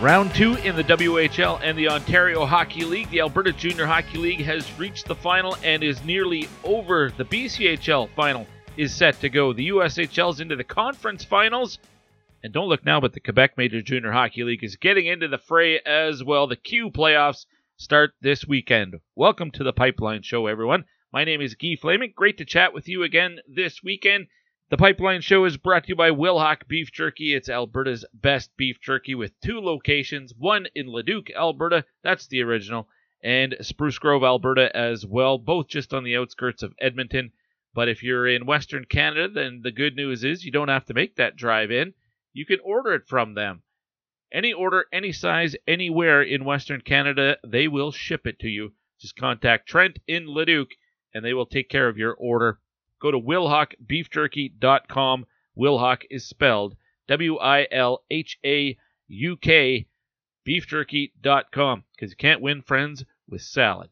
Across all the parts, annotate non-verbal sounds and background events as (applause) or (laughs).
Round two in the WHL and the Ontario Hockey League. The Alberta Junior Hockey League has reached the final and is nearly over. The BCHL final is set to go. The USHL's into the conference finals. And don't look now, but the Quebec Major Junior Hockey League is getting into the fray as well. The Q playoffs start this weekend. Welcome to the Pipeline Show, everyone. My name is Guy Flaming. Great to chat with you again this weekend. The Pipeline Show is brought to you by Wilhauk Beef Jerky. It's Alberta's best beef jerky with two locations, one in Leduc, Alberta, that's the original, and Spruce Grove, Alberta as well, both just on the outskirts of Edmonton. But if you're in Western Canada, then the good news is you don't have to make that drive in. You can order it from them. Any order, any size, anywhere in Western Canada, they will ship it to you. Just contact Trent in Leduc and they will take care of your order. Go to wilhaukbeefjerky.com. Wilhauk is spelled W I L H A U K, beefjerky.com, because you can't win friends with salad.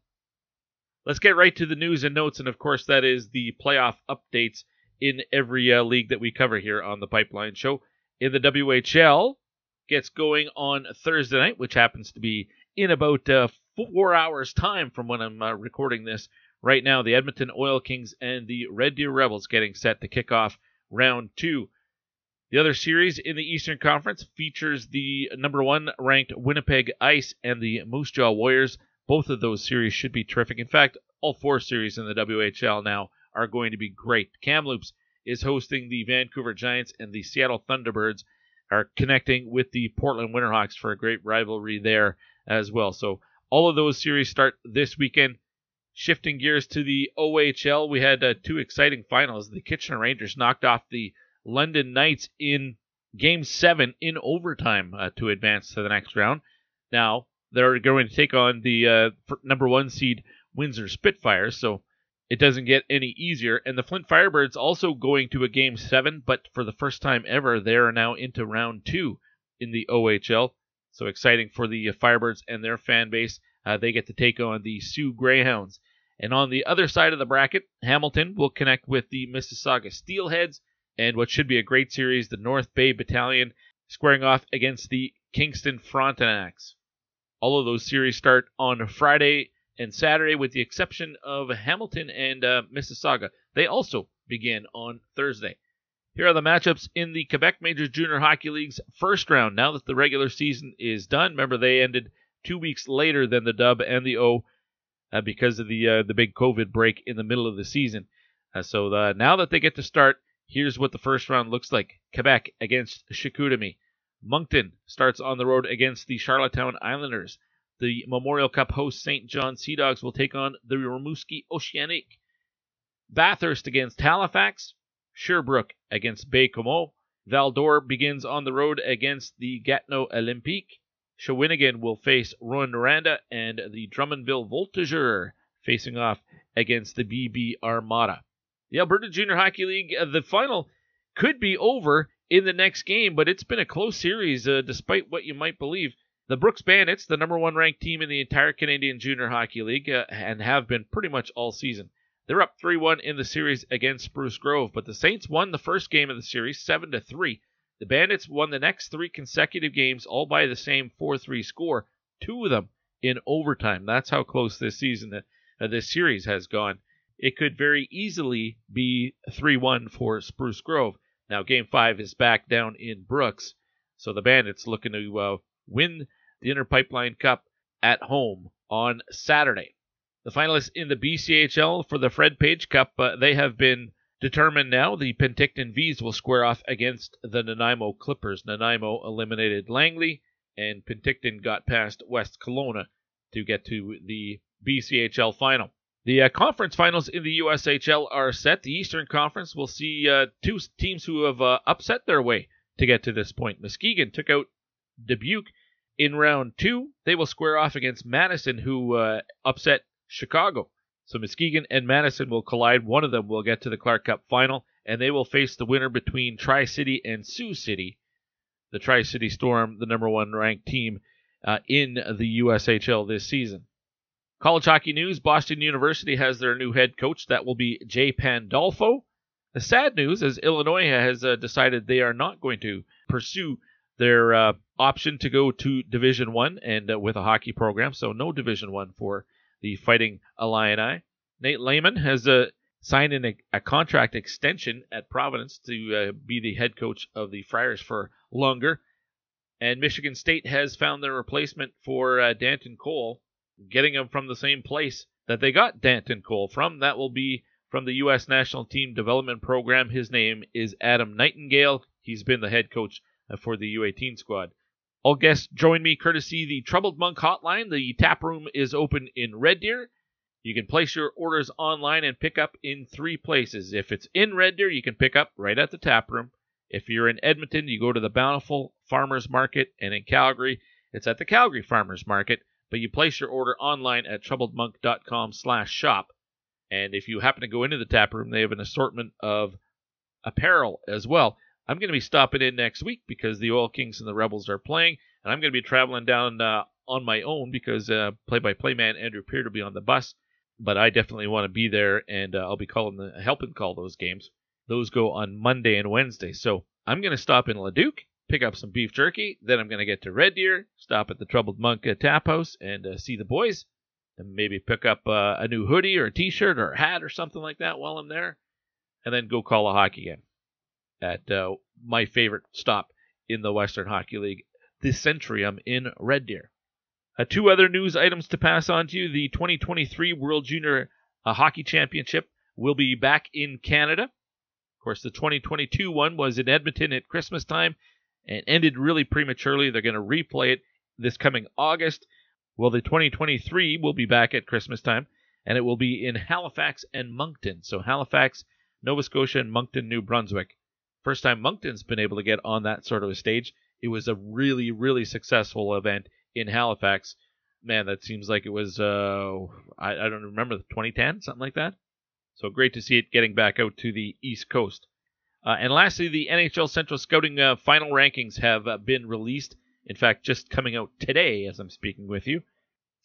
Let's get right to the news and notes, and of course, that is the playoff updates in every uh, league that we cover here on the Pipeline Show. In the WHL, gets going on Thursday night, which happens to be in about uh, four hours' time from when I'm uh, recording this right now. The Edmonton Oil Kings and the Red Deer Rebels getting set to kick off round two. The other series in the Eastern Conference features the number one ranked Winnipeg Ice and the Moose Jaw Warriors. Both of those series should be terrific. In fact, all four series in the WHL now are going to be great. Kamloops is hosting the Vancouver Giants, and the Seattle Thunderbirds are connecting with the Portland Winterhawks for a great rivalry there as well. So all of those series start this weekend. Shifting gears to the OHL, we had uh, two exciting finals. The Kitchener Rangers knocked off the London Knights in Game 7 in overtime uh, to advance to the next round. Now, they're going to take on the uh, number one seed Windsor Spitfires, so it doesn't get any easier. And the Flint Firebirds also going to a Game 7, but for the first time ever, they are now into round 2 in the OHL. So exciting for the Firebirds and their fan base. Uh, they get to take on the Soo Greyhounds. And on the other side of the bracket, Hamilton will connect with the Mississauga Steelheads and what should be a great series, the North Bay Battalion squaring off against the Kingston Frontenacs. All of those series start on Friday and Saturday, with the exception of Hamilton and uh, Mississauga. They also begin on Thursday. Here are the matchups in the Quebec Major Junior Hockey League's first round. Now that the regular season is done, remember they ended two weeks later than the Dub and the O uh, because of the uh, the big COVID break in the middle of the season. Uh, so the, now that they get to start, here's what the first round looks like: Quebec against Chicoutimi. Moncton starts on the road against the Charlottetown Islanders. The Memorial Cup host St. John Sea Dogs will take on the Rimouski Oceanic. Bathurst against Halifax. Sherbrooke against Baie-Comeau. Val-d'Or begins on the road against the Gatineau Olympique. Shawinigan will face Rouyn-Noranda, and the Drummondville Voltigeur facing off against the BB Armada. The Alberta Junior Hockey League, uh, the final could be over in the next game, but it's been a close series uh, despite what you might believe. The Brooks Bandits, the number one ranked team in the entire Canadian Junior Hockey League, uh, and have been pretty much all season. They're up 3-1 in the series against Spruce Grove, but the Saints won the first game of the series 7 to 3. The Bandits won the next 3 consecutive games all by the same 4-3 score, two of them in overtime. That's how close this season uh, this series has gone. It could very easily be 3-1 for Spruce Grove. Now game 5 is back down in Brooks, so the Bandits looking to uh, win the Inter Pipeline Cup at home on Saturday. The finalists in the BCHL for the Fred Page Cup, uh, they have been determined now. The Penticton Vees will square off against the Nanaimo Clippers. Nanaimo eliminated Langley, and Penticton got past West Kelowna to get to the BCHL final. The uh, conference finals in the USHL are set. The Eastern Conference will see uh, two teams who have uh, upset their way to get to this point. Muskegon took out Dubuque in round two. They will square off against Madison, who uh, upset Chicago. So Muskegon and Madison will collide. One of them will get to the Clark Cup final, and they will face the winner between Tri City and Sioux City. The Tri City Storm, the number one ranked team uh, in the USHL this season. College hockey news Boston University has their new head coach. That will be Jay Pandolfo. The sad news is Illinois has uh, decided they are not going to pursue their uh, option to go to Division One and uh, with a hockey program. So no Division One for the Fighting Illini. Nate Leaman has uh, signed a, a, contract extension at Providence to uh, be the head coach of the Friars for longer. And Michigan State has found their replacement for uh, Danton Cole, getting him from the same place that they got Danton Cole from. That will be from the U.S. National Team Development Program. His name is Adam Nightingale. He's been the head coach uh, for the U18 squad. All guests join me courtesy the Troubled Monk hotline. The tap room is open in Red Deer. You can place your orders online and pick up in three places. If it's in Red Deer, you can pick up right at the tap room. If you're in Edmonton, you go to the Bountiful Farmers Market, and in Calgary, it's at the Calgary Farmers Market. But you place your order online at troubledmonk.com/shop. And if you happen to go into the tap room, they have an assortment of apparel as well. I'm going to be stopping in next week because the Oil Kings and the Rebels are playing, and I'm going to be traveling down uh, on my own because uh, play-by-play man Andrew Peer will be on the bus. But I definitely want to be there, and uh, I'll be calling the helping call those games. Those go on Monday and Wednesday, so I'm going to stop in Leduc, pick up some beef jerky. Then I'm going to get to Red Deer, stop at the Troubled Monk uh, Tap House, and uh, see the boys, and maybe pick up uh, a new hoodie or a T-shirt or a hat or something like that while I'm there, and then go call a hockey game at uh, my favorite stop in the Western Hockey League, the Centrium in Red Deer. Uh, two other news items to pass on to you. The 2023 World Junior uh, Hockey Championship will be back in Canada. Of course, the 2022 one was in Edmonton at Christmas time and ended really prematurely. They're going to replay it this coming August. Well, the 2023 will be back at Christmas time, and it will be in Halifax and Moncton. So, Halifax, Nova Scotia, and Moncton, New Brunswick. First time Moncton's been able to get on that sort of a stage. It was a really, really successful event in Halifax. Man, that seems like it was, uh, I, I don't remember, 2010, something like that. So great to see it getting back out to the East Coast. Uh, and lastly, the NHL Central Scouting uh, final rankings have uh, been released. In fact, just coming out today as I'm speaking with you.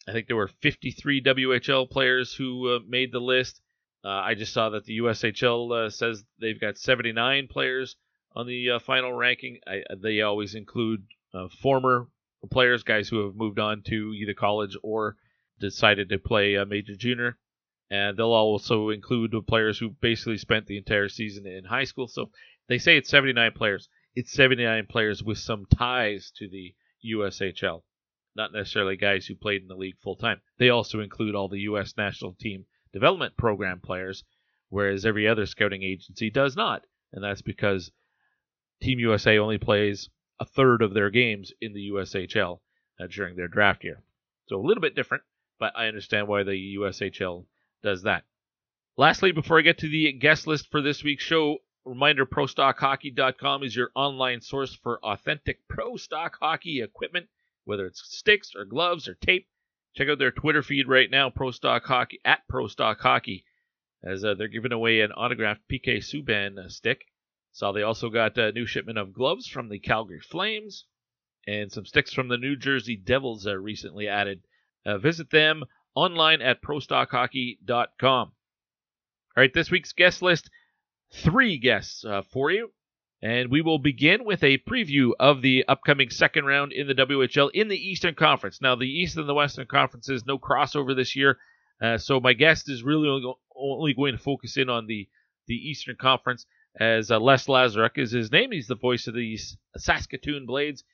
I think there were 53 WHL players who uh, made the list. Uh, I just saw that the USHL uh, says they've got 79 players on the uh, final ranking. I, they always include uh, former players, guys who have moved on to either college or decided to play major junior. And they'll also include players who basically spent the entire season in high school. So they say it's 79 players. It's 79 players with some ties to the USHL, not necessarily guys who played in the league full time. They also include all the U.S. national team development program players, whereas every other scouting agency does not. And that's because Team USA only plays a third of their games in the USHL uh, during their draft year. So a little bit different, but I understand why the USHL does that. Lastly, before I get to the guest list for this week's show, reminder ProStockHockey.com is your online source for authentic pro stock hockey equipment, whether it's sticks or gloves or tape. Check out their Twitter feed right now, Pro Stock Hockey at Pro Stock Hockey, as uh, they're giving away an autographed PK Subban stick. Saw they also got a new shipment of gloves from the Calgary Flames, and some sticks from the New Jersey Devils uh, recently added. Uh, visit them online at prostockhockey.com. All right, this week's guest list three guests uh, for you. And we will begin with a preview of the upcoming second round in the WHL in the Eastern Conference. Now, the East and the Western Conferences, no crossover this year. Uh, so my guest is really only going to focus in on the, the Eastern Conference as uh, Les Lazaruk is his name. He's the voice of the Saskatoon Blades.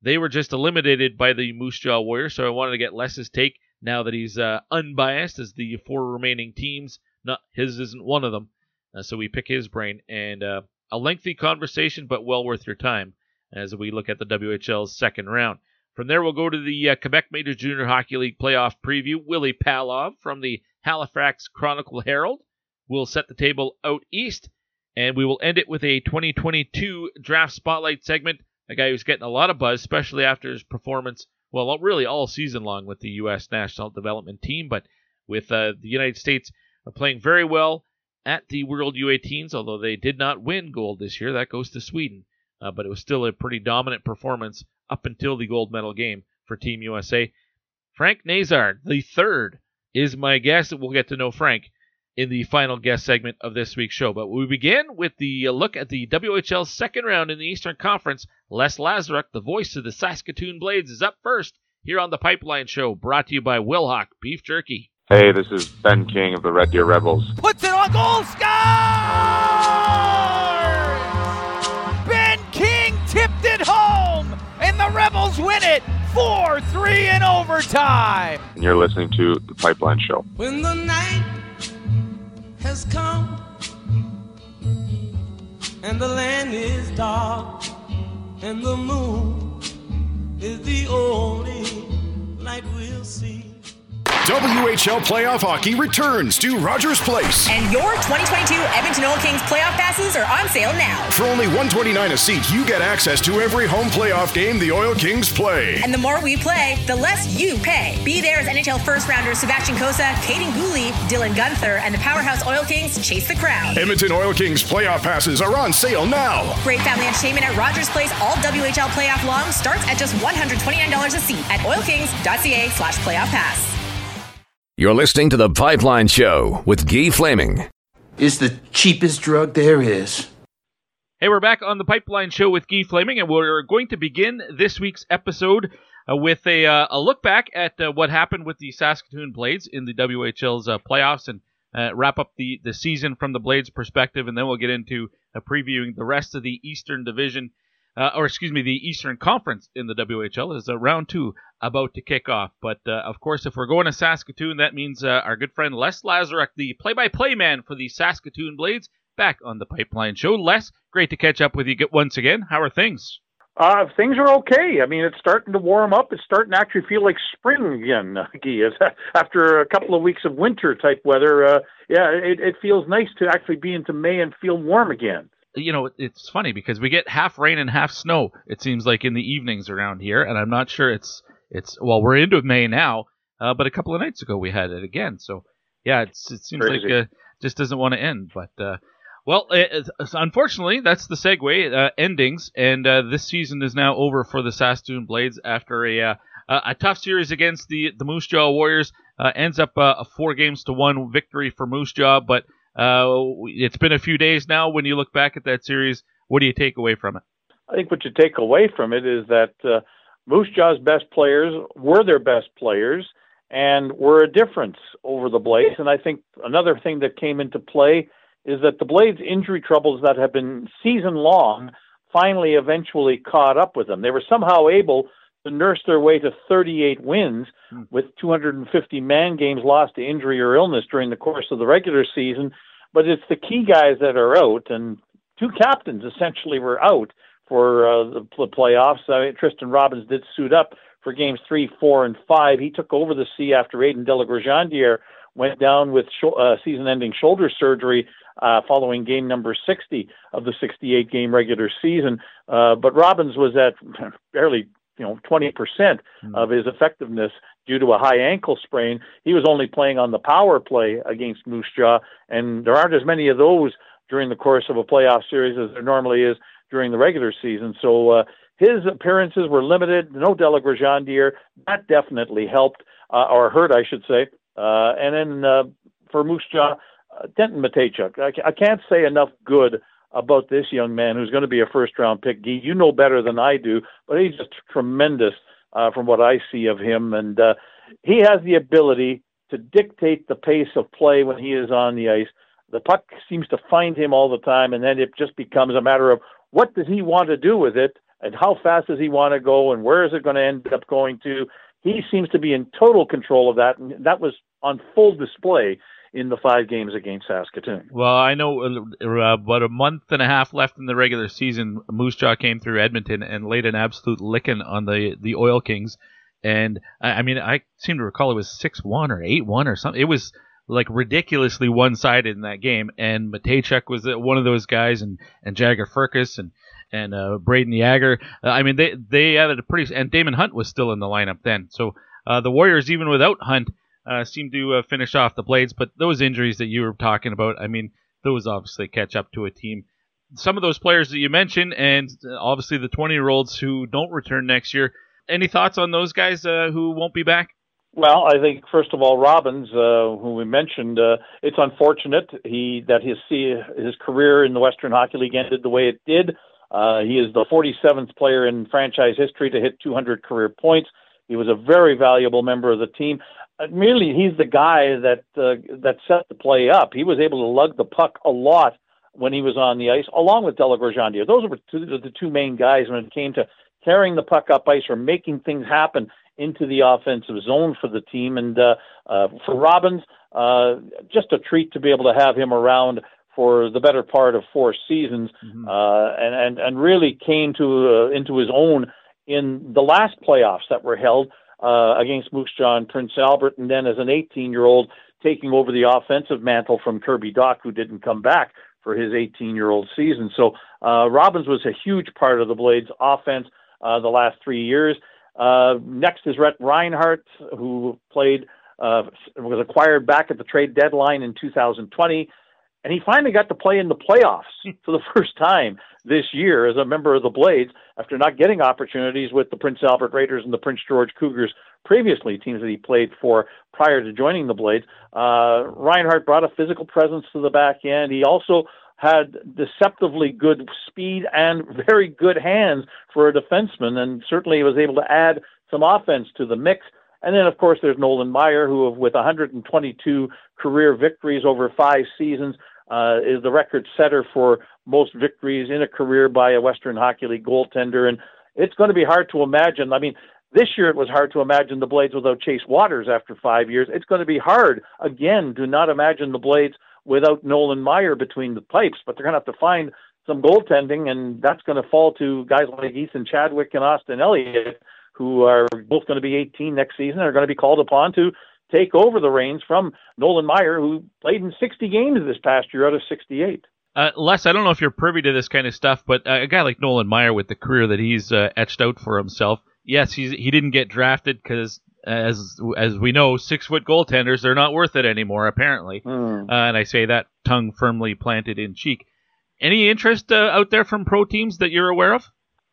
They were just eliminated by the Moose Jaw Warriors, so I wanted to get Les's take now that he's uh, unbiased as the four remaining teams. Not his isn't one of them, uh, so we pick his brain and uh, a lengthy conversation, but well worth your time as we look at the WHL's second round. From there, we'll go to the uh, Quebec Major Junior Hockey League playoff preview. Willy Palov from the Halifax Chronicle Herald will set the table out east, and we will end it with a 2022 draft spotlight segment. A guy who's getting a lot of buzz, especially after his performance, well, really all season long with the U.S. National Development Team, but with uh, the United States playing very well at the World U18s, although they did not win gold this year. That goes to Sweden. Uh, but it was still a pretty dominant performance up until the gold medal game for Team USA. Frank Nazar, the third, is my guest. We'll get to know Frank in the final guest segment of this week's show. But we begin with the look at the WHL second round in the Eastern Conference. Les Lazaruk, the voice of the Saskatoon Blades, is up first here on the Pipeline Show, brought to you by Wilhauk Beef Jerky. Hey, this is Ben King of the Red Deer Rebels. Puts it on goal, scores! Ben King tipped it home, and the Rebels win it 4 3 in overtime. And you're listening to The Pipeline Show. When the night has come and the land is dark and the moon is the only light we'll see. WHL Playoff Hockey returns to Rogers Place. And your 2022 Edmonton Oil Kings playoff passes are on sale now. For only 129 a seat, you get access to every home playoff game the Oil Kings play. And the more we play, the less you pay. Be there as NHL first rounders Sebastian Cossa, Kaden Guhle, Dylan Guenther, and the powerhouse Oil Kings chase the crowd. Edmonton Oil Kings playoff passes are on sale now. Great family entertainment at Rogers Place all WHL playoff long starts at just $129 a seat at oilkings.ca slash playoff pass. You're listening to The Pipeline Show with Guy Flaming. Is the cheapest drug there is. Hey, we're back on The Pipeline Show with Guy Flaming, and we're going to begin this week's episode uh, with a, uh, a look back at uh, what happened with the Saskatoon Blades in the WHL's uh, playoffs and uh, wrap up the, the season from the Blades' perspective, and then we'll get into uh, previewing the rest of the Eastern Division uh, or excuse me, the Eastern Conference in the WHL is uh, round two about to kick off. But uh, of course, if we're going to Saskatoon, that means uh, our good friend Les Lazaruk, the play-by-play man for the Saskatoon Blades, back on the Pipeline Show. Les, great to catch up with you once again. How are things? Uh, things are okay. I mean, it's starting to warm up. It's starting to actually feel like spring again, uh, Guy. After a couple of weeks of winter type weather, uh, yeah, it, it feels nice to actually be into May and feel warm again you know, it's funny because we get half rain and half snow. It seems like in the evenings around here, and I'm not sure it's it's well, we're into May now, uh, but a couple of nights ago we had it again. So yeah, it's it seems Crazy. like uh, just doesn't want to end. But uh, well, it, unfortunately, that's the segue uh, endings, and uh, this season is now over for the Saskatoon Blades after a uh, a tough series against the the Moose Jaw Warriors. ends up a four games to one victory for Moose Jaw, but uh, it's been a few days now. When you look back at that series, what do you take away from it? I think what you take away from it is that uh, Moose Jaw's best players were their best players and were a difference over the Blades. And I think another thing that came into play is that the Blades' injury troubles that have been season long finally eventually caught up with them. They were somehow able to nurse their way to 38 wins hmm. with 250 man games lost to injury or illness during the course of the regular season but it's the key guys that are out, and two captains essentially were out for uh, the, the playoffs. I mean, Tristen Robins did suit up for games three, four, and five. He took over the C after Aiden Delegorgendiere went down with sh- uh, season-ending shoulder surgery uh, following game number 60 of the 68-game regular season. Uh, but Robins was at (laughs) barely you know 20% mm. of his effectiveness due to a high ankle sprain. He was only playing on the power play against Moose Jaw, and there aren't as many of those during the course of a playoff series as there normally is during the regular season. So uh, his appearances were limited. No Delegrandier. That definitely helped, uh, or hurt, I should say. Uh, and then uh, for Moose Jaw, uh, Denton Mateychuk. I, I can't say enough good about this young man who's going to be a first round pick. Guy, you know better than I do, but he's just tremendous uh, from what I see of him. And uh, he has the ability to dictate the pace of play when he is on the ice. The puck seems to find him all the time, and then it just becomes a matter of what does he want to do with it, and how fast does he want to go, and where is it going to end up going to. He seems to be in total control of that, and that was on full display in the five games against Saskatoon. Well, I know uh, about a month and a half left in the regular season. Moose Jaw came through Edmonton and laid an absolute licking on the the Oil Kings. And I, mean, I seem to recall it was six one or eight one or something. It was like ridiculously one sided in that game. And Mateychuk was uh, one of those guys, and and Jagger Firkus and and uh, Brayden Yager. Uh, I mean, they they had a pretty and Daemon Hunt was still in the lineup then. So uh, the Warriors, even without Hunt, uh, seemed to uh, finish off the Blades. But those injuries that you were talking about, I mean, those obviously catch up to a team. Some of those players that you mentioned, and obviously the 20 year olds who don't return next year. Any thoughts on those guys uh, who won't be back? Well, I think first of all, Robins, uh, who we mentioned, uh, it's unfortunate he that his his career in the Western Hockey League ended the way it did. Uh, he is the 47th player in franchise history to hit 200 career points. He was a very valuable member of the team. Uh, merely, he's the guy that uh, that set the play up. He was able to lug the puck a lot when he was on the ice, along with Delegrandier. Those were two, the two main guys when it came to carrying the puck up ice or making things happen into the offensive zone for the team. And uh, uh, for Robins, uh, just a treat to be able to have him around for the better part of four seasons, mm-hmm. uh, and, and and really came to uh, into his own in the last playoffs that were held uh, against Moose and Prince Albert, and then as an 18 year old taking over the offensive mantle from Kirby Dach, who didn't come back for his 18 year old season. So uh, Robins was a huge part of the Blades' offense uh, the last three years. Uh, next is Rhett Reinhardt, who played uh, was acquired back at the trade deadline in 2020, and he finally got to play in the playoffs (laughs) for the first time this year as a member of the Blades after not getting opportunities with the Prince Albert Raiders and the Prince George Cougars previously, teams that he played for prior to joining the Blades. Uh, Reinhardt brought a physical presence to the back end. He also had deceptively good speed and (laughs) very good hands for a defenseman, and certainly was able to add some offense to the mix. And then, of course, there's Nolan Maier, who, with 122 career victories over five seasons, uh, is the record setter for most victories in a career by a Western Hockey League goaltender. And it's going to be hard to imagine. I mean, this year it was hard to imagine the Blades without Chase Wouters after five years. It's going to be hard, again, to not imagine the Blades without Nolan Maier between the pipes, but they're going to have to find some goaltending, and that's going to fall to guys like Ethan Chadwick and Austin Elliott, who are both going to be 18 next season, are going to be called upon to take over the reins from Nolan Maier, who played in 60 games this past year out of 68. Uh, Les, I don't know if you're privy to this kind of stuff, but uh, a guy like Nolan Maier with the career that he's uh, etched out for himself, yes, he's, he didn't get drafted because as as we know, six foot goaltenders they're not worth it anymore apparently. Mm. Uh, and I say that tongue firmly planted in cheek. Any interest uh, out there from pro teams that you're aware of?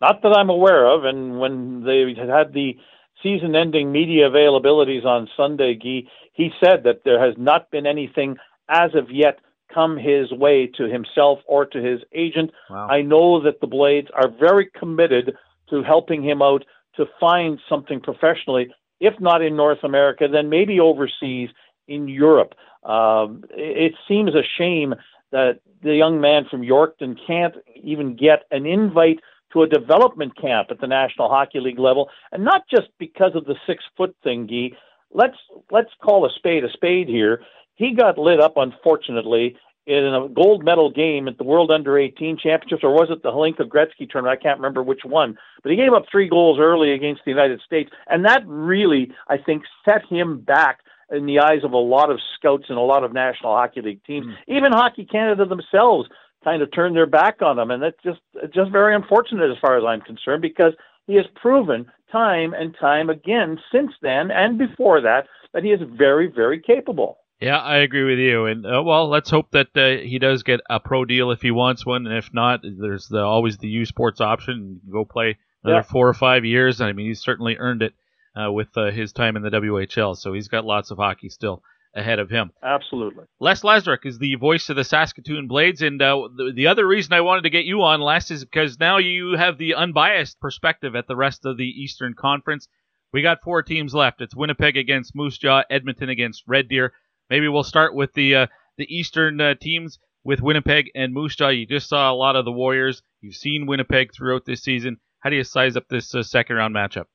Not that I'm aware of. And when they had the season-ending media availabilities on Sunday, Guy, he said that there has not been anything as of yet come his way to himself or to his agent. Wow. I know that the Blades are very committed to helping him out to find something professionally if not in North America, then maybe overseas in Europe. Um, it, seems a shame that the young man from Yorkton can't even get an invite to a development camp at the National Hockey League level, and not just because of the six foot thing, Guy. Let's let's call a spade a spade here. He got lit up, unfortunately, in a gold medal game at the World Under 18 Championships, or was it the Hlinka Gretzky tournament? I can't remember which one. But he gave up three goals early against the United States, and that really, I think, set him back in the eyes of a lot of scouts and a lot of National Hockey League teams. Mm. Even Hockey Canada themselves kind of turned their back on him, and that's just just very unfortunate as far as I'm concerned because he has proven time and time again since then and before that that he is very, very capable. Yeah, I agree with you. And uh, well, let's hope that uh, he does get a pro deal if he wants one, and if not, there's the, always the U Sports option. You Go play another Yeah. four or five years. I mean, he's certainly earned it uh, with uh, his time in the WHL. So he's got lots of hockey still ahead of him. Absolutely. Les Lazaruk is the voice of the Saskatoon Blades, and uh, the, the other reason I wanted to get you on, Les, is because now you have the unbiased perspective at the rest of the Eastern Conference. We got four teams left. It's Winnipeg against Moose Jaw, Edmonton against Red Deer. Maybe we'll start with the uh, the Eastern uh, teams with Winnipeg and Moose Jaw. You just saw a lot of the Warriors. You've seen Winnipeg throughout this season. How do you size up this uh, second round matchup?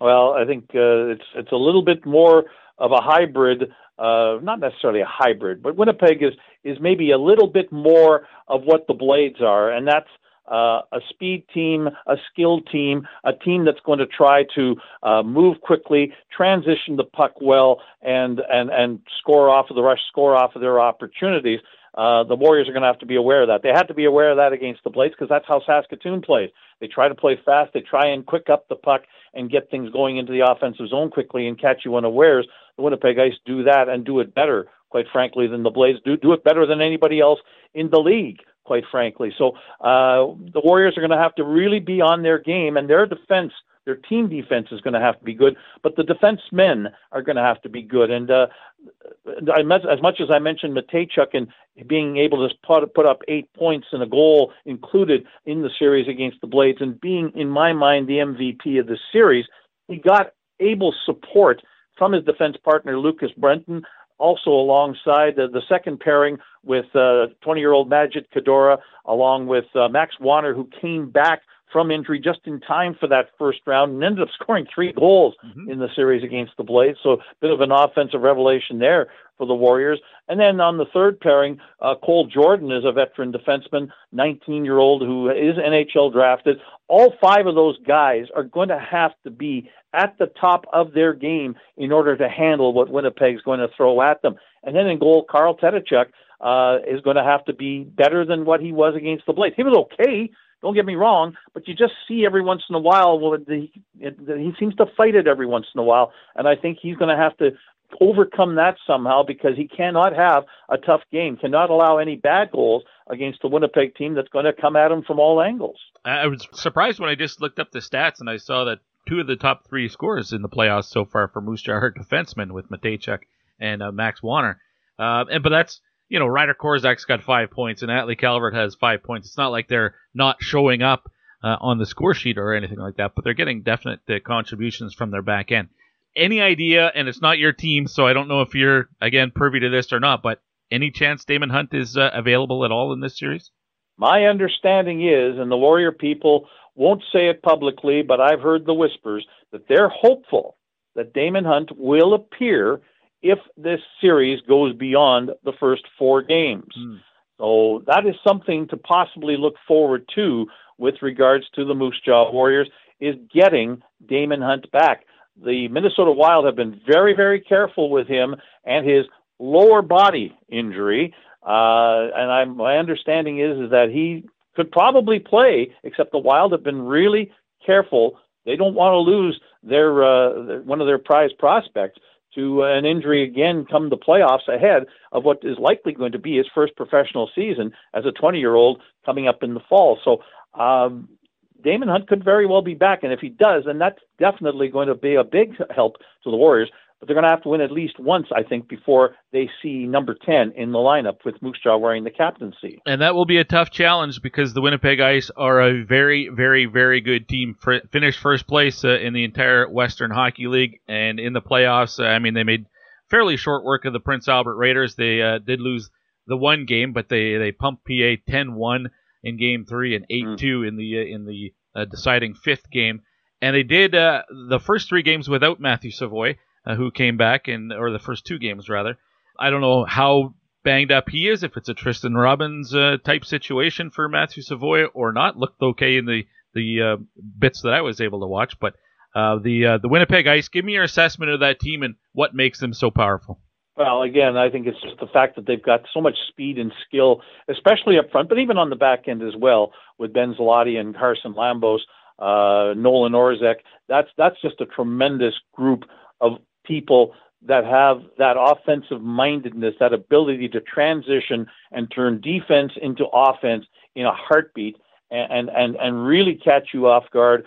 Well, I think uh, it's it's a little bit more of a hybrid, uh, not necessarily a hybrid, but Winnipeg is is maybe a little bit more of what the Blades are, and that's uh, a speed team, a skill team, a team that's going to try to uh, move quickly, transition the puck well, and and and score off of the rush, score off of their opportunities. Uh, the Warriors are going to have to be aware of that. They had to be aware of that against the Blades because that's how Saskatoon plays. They try to play fast. They try and quick up the puck and get things going into the offensive zone quickly and catch you unawares. The Winnipeg Ice do that and do it better, quite frankly, than the Blades do. Do it better than anybody else in the league, quite frankly. So uh, the Warriors are going to have to really be on their game, and their defense, their team defense, is going to have to be good. But the defensemen are going to have to be good. And uh, as much as I mentioned Mateychuk and being able to put, put up eight points and a goal included in the series against the Blades, and being, in my mind, the MVP of the series, he got able support from his defense partner Lucas Brenton, also alongside the, the second pairing with 20-year-old Majid Kadora, along with uh, Max Warner, who came back from injury just in time for that first round and ended up (laughs) scoring three goals mm-hmm. in the series against the Blades. So a bit of an offensive revelation there for the Warriors. And then on the third pairing, uh, Cole Jordan is a veteran defenseman, 19 year old who is NHL drafted. All five of those guys are going to have to be at the top of their game in order to handle what Winnipeg's going to throw at them. And then in goal, Carl Tetachuk uh, is going to have to be better than what he was against the Blades. He was okay. Don't get me wrong, but you just see every once in a while well, the, the, he seems to fight it every once in a while, and I think he's going to have to overcome that somehow because he cannot have a tough game, cannot allow any bad goals against the Winnipeg team that's going to come at him from all angles. I was surprised when I just looked up the stats and I saw that two of the top three scorers in the playoffs so far for Moose Jaw are defensemen with Mateychuk and uh, Max Warner. Uh, and but that's you know Ryder Korczak's got five points and Atley Calvert has five points. It's not like they're not showing up uh, on the score sheet or anything like that, but they're getting definite uh, contributions from their back end. Any idea? And it's not your team, so I don't know if you're again privy to this or not. But any chance Daemon Hunt is uh, available at all in this series? My understanding is, and the Warrior people won't say it publicly, but I've heard the whispers that they're hopeful that Daemon Hunt will appear if this series goes beyond the first four games. Mm. So that is something to possibly look forward to with regards to the Moose Jaw Warriors is getting Damon Hunt back. The Minnesota Wild have been very, very careful with him and his lower body injury. Uh, and I'm, my understanding is, is that he could probably play, except the Wild have been really careful. They don't want to lose their uh, one of their prized prospects to an injury again come the playoffs ahead of what is likely going to be his first professional season as a 20 year old coming up in the fall. So um, Daemon Hunt could very well be back, and if he does, then that's definitely going to be a big help to the Warriors. But they're going to have to win at least once, I think, before they see number 10 in the lineup with Moose Jaw wearing the captaincy. And that will be a tough challenge because the Winnipeg Ice are a very, very, very good team. For, finished first place uh, in the entire Western Hockey League and in the playoffs. Uh, I mean, they made fairly short work of the Prince Albert Raiders. They uh, did lose the one game, but they, they pumped PA 10 1 in game three and 8 2 mm. in the, uh, in the uh, deciding fifth game. And they did uh, the first three games without Matthew Savoie uh, who came back in, or the first two games rather. I don't know how banged up he is, if it's a Tristen Robins uh, type situation for Matthew Savoie or not. Looked okay in the the uh, bits that I was able to watch, but uh, the uh, the Winnipeg Ice. Give me your assessment of that team and what makes them so powerful. Well, again, I think it's just the fact that they've got so much speed and skill, especially up front, but even on the back end as well, with Ben Zloty and Carson Lambos, uh, Nolan Orzeck. That's that's just a tremendous group of people that have that offensive mindedness, that ability to transition and turn defense into offense in a heartbeat. and and and really catch you off guard.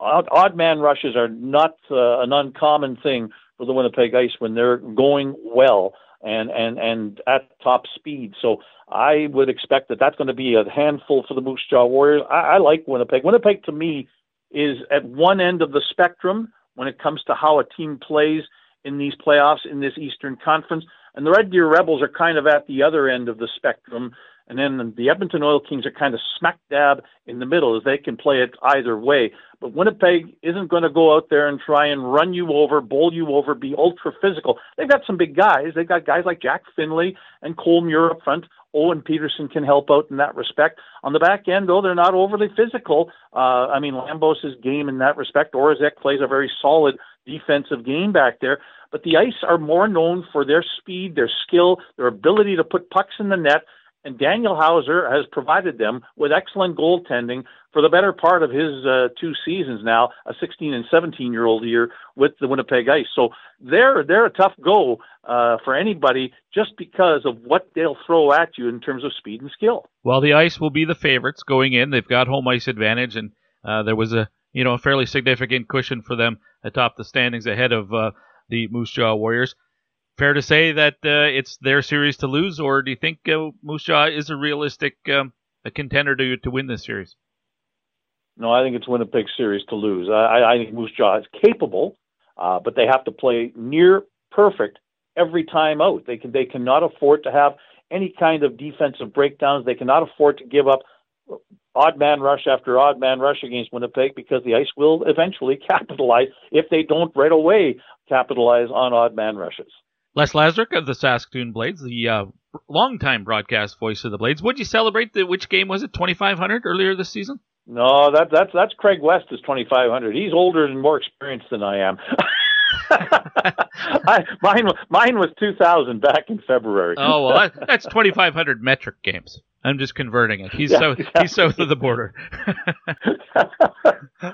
Odd, odd man rushes are not uh, an uncommon thing for the Winnipeg Ice when they're going well and and and at top speed. So I would expect that that's going to be a handful for the Moose Jaw Warriors. I, I like Winnipeg. Winnipeg to me is at one end of the spectrum when it comes to how a team plays in these playoffs in this Eastern Conference, and the Red Deer Rebels are kind of at the other end of the spectrum. And then the Edmonton Oil Kings are kind of smack dab in the middle as they can play it either way. But Winnipeg isn't going to go out there and try and run you over, bowl you over, be ultra physical. They've got some big guys. They've got guys like Jack Finley and Cole Muir up front. Owen Pederson can help out in that respect. On the back end, though, they're not overly physical. Uh, I mean, Lambos' game in that respect. Orezek plays a very solid defensive game back there. But the Ice are more known for their speed, their skill, their ability to put pucks in the net and Daniel Hauser has provided them with excellent goaltending for the better part of his uh, two seasons now, a 16 and 17 year old year with the Winnipeg Ice. So they're they're a tough go uh, for anybody just because of what they'll throw at you in terms of speed and skill. Well, the Ice will be the favorites going in. They've got home ice advantage, and uh, there was a you know a fairly significant cushion for them atop the standings ahead of uh, the Moose Jaw Warriors fair to say that uh, it's their series to lose, or do you think uh, Jaw is a realistic um, a contender to to win this series? No, I think it's Winnipeg's series to lose. I, I think Moose Jaw is capable, uh, but they have to play near perfect every time out. They can they cannot afford to have any kind of defensive breakdowns. They cannot afford to give up odd man rush after odd man rush against Winnipeg because the Ice will eventually (laughs) capitalize if they don't right away capitalize on odd man rushes. Les Lazaruk of the Saskatoon Blades, the uh, longtime broadcast voice of the Blades. Would you celebrate the which game was it? Twenty five hundred earlier this season. No, that that's that's Craig West is twenty five hundred. He's older and more experienced than I am. (laughs) I, mine mine was two thousand back in February. Oh well, that, (laughs) that's twenty five hundred metric games. I'm just converting it. He's yeah, south. Exactly. He's south of the border. (laughs)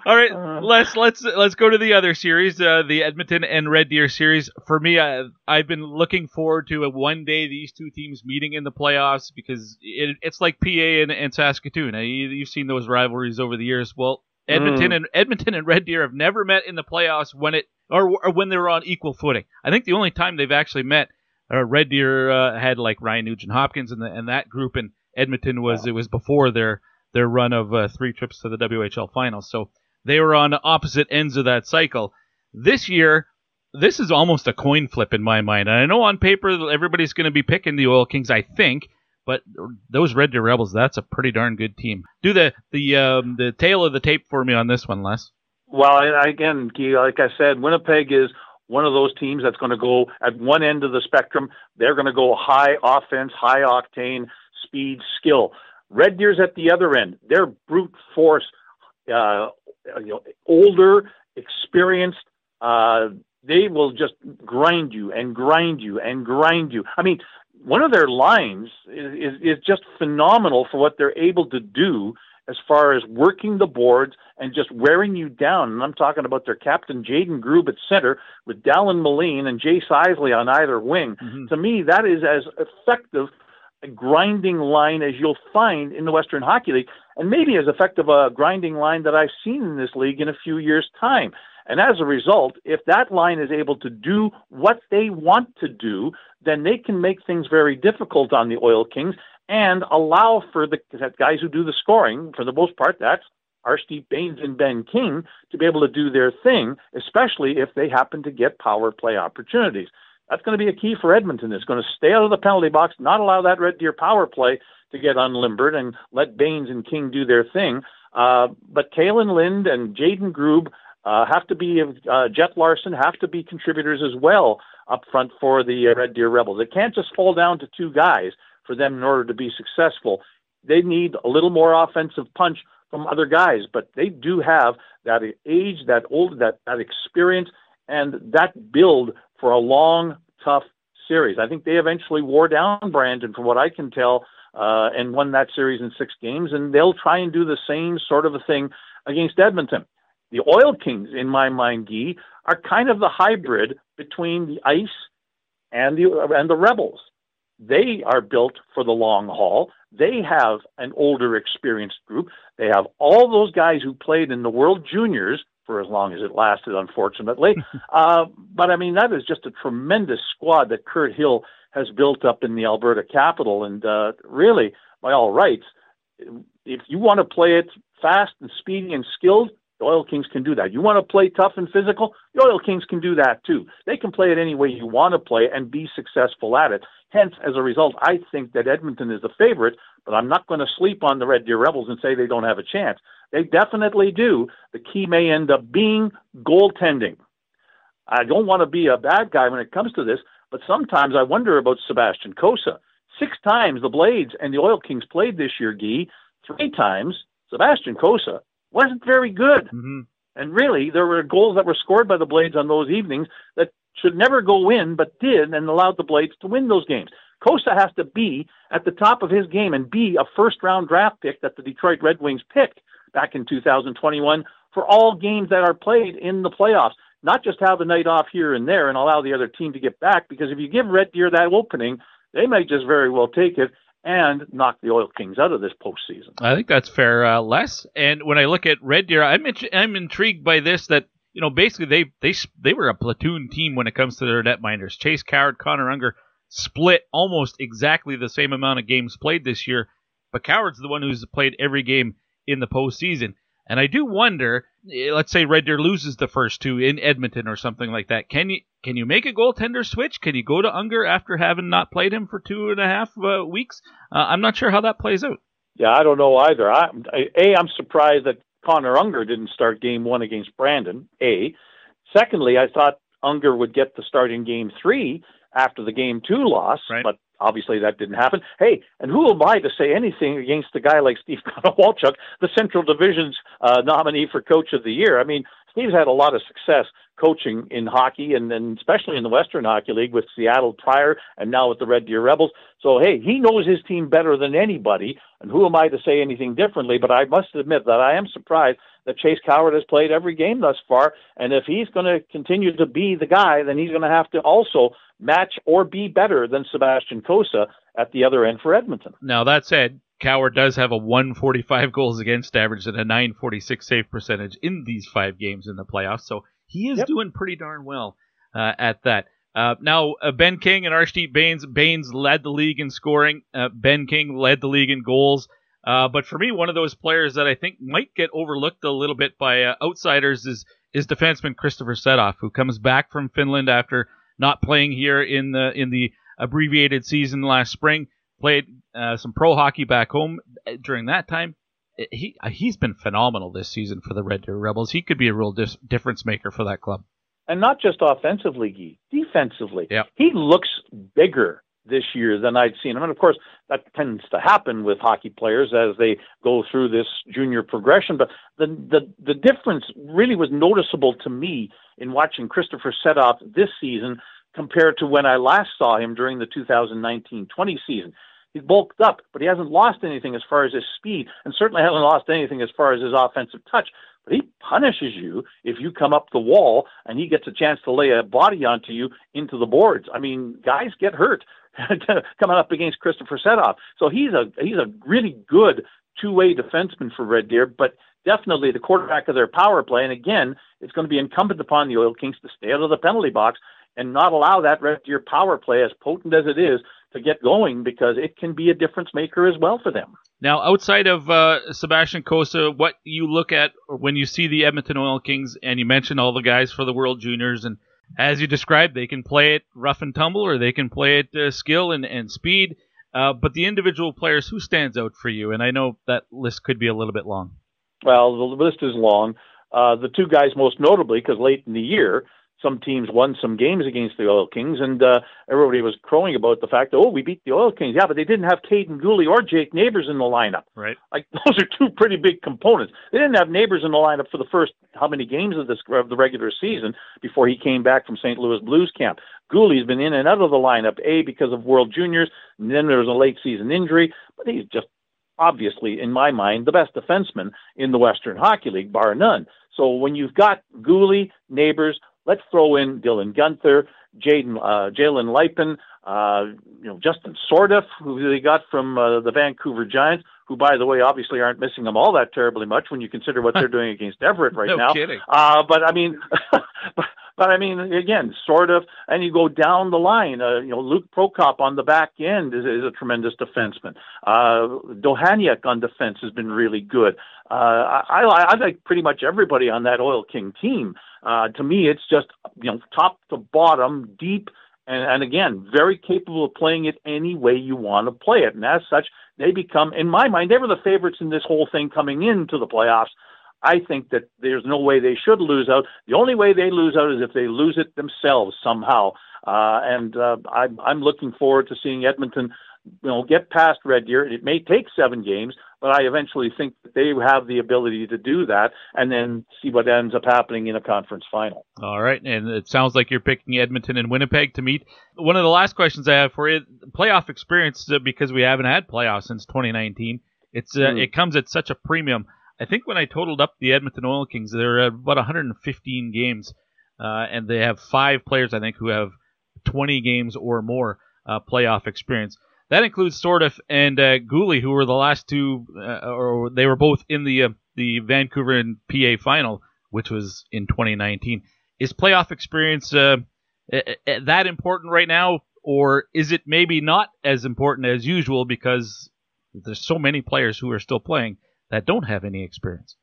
All right, uh, let's let's let's go to the other series, uh, the Edmonton and Red Deer series. For me, I, I've been looking forward to a one day these two teams meeting in the playoffs because it, it's like PA and, and Saskatoon. You, have seen those rivalries over the years. Well, Edmonton mm. and Edmonton and Red Deer have never met in the playoffs when it or, or when they were on equal footing. I think the only time they've actually met, uh, Red Deer uh, had like Ryan Nugent Hopkins and, the, and that group, and Edmonton was it was before their their run of uh, three trips to the WHL finals. So they were on opposite ends of that cycle. This year, this is almost a coin flip in my mind. And I know on paper everybody's going to be picking the Oil Kings, I think, but those Red Deer Rebels, that's a pretty darn good team. Do the the um, the tail of the tape for me on this one, Les. Well, again, like I said, Winnipeg is one of those teams that's going to go at one end of the spectrum. They're going to go high offense, high octane, speed, skill. Red Deer's at the other end. They're brute force, uh, you know, older, experienced. Uh, they will just grind you and grind you and grind you. I mean, one of their lines is, is, is just phenomenal for what they're able to do as far as working the boards and just wearing you down. And I'm talking about their captain, Jaden Grube, at center, with Dallin Moline and Jace Isley on either wing. Mm-hmm. To me, that is as effective a grinding line as you'll find in the Western Hockey League, and maybe as effective a grinding line that I've seen in this league in a few years' time. And as a result, if that line is able to do what they want to do, then they can make things very difficult on the Oil Kings and allow for the guys who do the scoring, for the most part, that's Arshdeep Bains and Ben King, to be able to do their thing, especially if they happen to get power play opportunities. That's going to be a key for Edmonton. It's going to stay out of the penalty box, not allow that Red Deer power play to get unlimbered, and let Bains and King do their thing. Uh, but Kalen Lind and Jaden Grube uh, have to be, uh, Jeff Larson have to be contributors as well up front for the Red Deer Rebels. It can't just fall down to two guys for them in order to be successful. They need a little more offensive punch from other guys, but they do have that age, that old, that, that experience, and that build for a long, tough series. I think they eventually wore down Brandon, from what I can tell, uh, and won that series in six games, and they'll try and do the same sort of a thing against Edmonton. The Oil Kings, in my mind, Guy, are kind of the hybrid between the Ice and the and the Rebels. They are built for the long haul. They have an older, experienced group. They have all those guys who played in the World Juniors for as long as it lasted, unfortunately. (laughs) uh, but I mean, that is just a tremendous squad that Kirt Hill has built up in the Alberta capital. And uh, really, by all rights, if you want to play it fast and speedy and skilled, the Oil Kings can do that. You want to play tough and physical? The Oil Kings can do that too. They can play it any way you want to play and be successful at it. Hence, as a result, I think that Edmonton is the favorite, but I'm not going to sleep on the Red Deer Rebels and say they don't have a chance. They definitely do. The key may end up being goaltending. I don't want to be a bad guy when it comes to this, but sometimes I wonder about Sebastian Cossa. Six times the Blades and the Oil Kings played this year, Gee. Three times Sebastian Cossa wasn't very good. Mm-hmm. And really, there were goals that were scored by the Blades on those evenings that should never go in, but did and allowed the Blades to win those games. Cossa has to be at the top of his game and be a first round draft pick that the Detroit Red Wings picked back in 2021 for all games that are played in the playoffs. Not just have a night off here and there and allow the other team to get back, because if you give Red Deer that opening, they might just very well take it and knock the Oil Kings out of this postseason. I think that's fair, uh, Les. And when I look at Red Deer, I'm I'm intrigued by this that you know basically they they they were a platoon team when it comes to their net netminders. Chase Coward, Connor Unger split almost exactly the same amount of games played this year, but Coward's the one who's played every game in the postseason. And I do wonder, eh, let's say Red Deer loses the first two in Edmonton or something like that. Can you can you make a goaltender switch? Can you go to Unger after having not played him for two and a half uh, weeks? Uh, I'm not sure how that plays out. Yeah, I don't know either. I, a, I'm surprised that Connor Unger didn't start game one against Brandon. A. Secondly, I thought Unger would get the start in game three after the game two loss, right. but obviously that didn't happen. Hey, and who am I to say anything against a guy like (laughs) Steve Konowalchuk, the Central Division's uh, nominee for Coach of the Year? I mean, Steve's had a lot of success coaching in hockey and, and especially in the Western Hockey League with Seattle prior and now with the Red Deer Rebels. So, hey, he knows his team better than anybody. And who am I to say anything differently? But I must admit that I am surprised that Chase Coward has played every game thus far. And if he's going to continue to be the guy, then he's going to have to also match or be better than Sebastian Cossa at the other end for Edmonton. Now, that said, Coward does have a 145 goals against average and a 946 save percentage in these five games in the playoffs. So he is yep. doing pretty darn well uh, at that. Uh, now, uh, Ben King and Arshdeep Bains. Bains led the league in scoring. Uh, ben King led the league in goals. Uh, but for me, one of those players that I think might get overlooked a little bit by uh, outsiders is is defenseman Christoffer Sedoff, who comes back from Finland after not playing here in the in the abbreviated season last spring. Played some pro hockey back home during that time he he's been phenomenal this season for the Red Deer Rebels. He could be a real dis- difference maker for that club. And not just offensively, Guy, defensively. Yeah. He looks bigger this year than I'd seen him. And of course, that tends to happen with hockey players as they go through this junior progression. But the the, the difference really was noticeable to me in watching Christoffer Sedoff this season compared to when I last saw him during the 2019-20 season. He's bulked up, but he hasn't lost anything as far as his speed, and certainly hasn't lost anything as far as his offensive touch. But he punishes you if you come up the wall and he gets a chance to lay a body onto you into the boards. I mean, guys get hurt (laughs) coming up against Christoffer Sedoff. So he's a he's a really good two-way defenseman for Red Deer, but definitely the quarterback of their power play. And again, it's going to be incumbent upon the Oil Kings to stay out of the penalty box and not allow that Red Deer power play, as potent as it is, to get going because it can be a difference maker as well for them. Now, outside of uh, Sebastian Cossa, what you look at when you see the Edmonton Oil Kings, and you mentioned all the guys for the World Juniors, and as you described, they can play it rough and tumble, or they can play it uh, skill and, and speed. Uh, but the individual players, who stands out for you? And I know that list could be a little bit long. Well, the list is long. Uh, the two guys most notably, because late in the year, some teams won some games against the Oil Kings, and uh, everybody was crowing about the fact that oh, we beat the Oil Kings. Yeah, but they didn't have Kaiden Guhle or Jake Neighbours in the lineup. Right. Like (laughs) those are two pretty big components. They didn't have Neighbours in the lineup for the first how many games of this of the regular season before he came back from St. Louis Blues camp. Guhle's been in and out of the lineup, a because of World Juniors, and then there was a late season injury, but he's just obviously, in my mind, the best defenseman in the Western Hockey League, bar none. So when you've got Guhle, Neighbours, Let's throw in Dylan Guenther, Jaden, uh, Jalen Luypen, Uh, you know, Justin Sourdif, who they got from uh, the Vancouver Giants, who, by the way, obviously aren't missing them all that terribly much when you consider what they're (laughs) doing against Everett right no now. Kidding. Uh, but I mean, (laughs) but, but I mean, again, sort of, and you go down the line. Uh, you know, Luke Prokop on the back end is, is a tremendous defenseman. Uh, Dohaniak on defense has been really good. Uh, I, I, I like pretty much everybody on that Oil King team. Uh, to me, it's just you know top to bottom, deep, and, and again, very capable of playing it any way you want to play it. And as such, they become, in my mind, they were the favorites in this whole thing coming into the playoffs. I think that there's no way they should lose out. The only way they lose out is if they lose it themselves somehow. Uh, and uh, I'm, I'm looking forward to seeing Edmonton, you know, get past Red Deer. It may take seven games, but I eventually think that they have the ability to do that, and then see what ends up happening in a conference final. All right, and it sounds like you're picking Edmonton and Winnipeg to meet. One of the last questions I have for you: playoff experience, because we haven't had playoffs since 2019. It's uh, Mm. it comes at such a premium. I think when I totaled up the Edmonton Oil Kings, they're at about 115 games, uh, and they have five players I think who have 20 games or more uh, playoff experience. That includes Sourdif and uh, Guhle, who were the last two, uh, or they were both in the uh, the Vancouver and PA final, which was in 2019. Is playoff experience uh, that important right now, or is it maybe not as important as usual because there's so many players who are still playing that don't have any experience?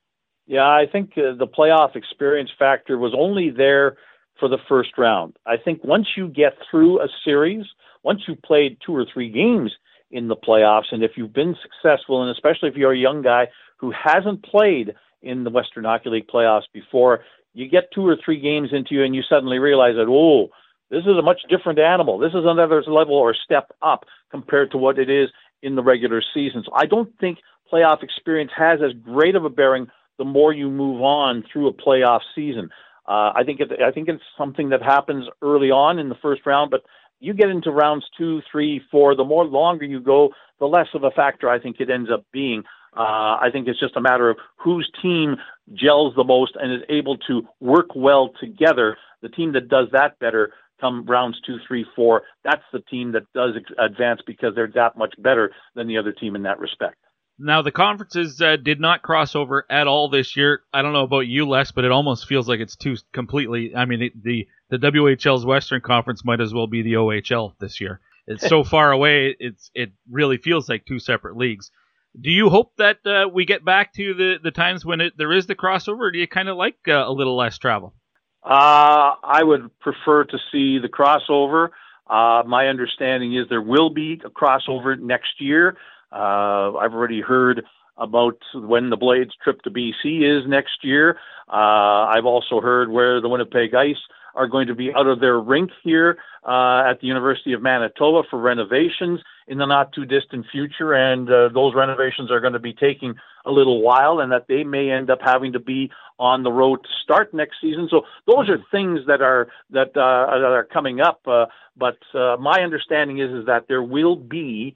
Yeah, I think uh, the playoff experience factor was only there for the first round. I think once you get through a series, once you've played two or three games in the playoffs, and if you've been successful, and especially if you're a young guy who hasn't played in the Western Hockey League playoffs before, you get two or three games into you, and you suddenly realize that, oh, this is a much different animal. This is another level or step up compared to what it is in the regular season. So I don't think playoff experience has as great of a bearing the more you move on through a playoff season. Uh, I think it, I think it's something that happens early on in the first round, but you get into rounds two, three, four. The more longer you go, the less of a factor I think it ends up being. Uh, I think it's just a matter of whose team gels the most and is able to work well together. The team that does that better come rounds two, three, four. That's the team that does advance because they're that much better than the other team in that respect. Now the conferences uh, did not cross over at all this year. I don't know about you, Les, but it almost feels like it's two completely. I mean, it, the the WHL's Western Conference might as well be the OHL this year. It's so (laughs) far away. It's it really feels like two separate leagues. Do you hope that uh, we get back to the, the times when it, there is the crossover? Or do you kind of like uh, a little less travel? Uh, I would prefer to see the crossover. Uh, my understanding is there will be a crossover next year. Uh, I've already heard about when the Blades trip to BC is next year. Uh, I've also heard where the Winnipeg Ice are going to be out of their rink here uh, at the University of Manitoba for renovations in the not too distant future, and uh, those renovations are going to be taking a little while, and that they may end up having to be on the road to start next season. So those are things that are that uh, that are coming up. Uh, but uh, my understanding is is that there will be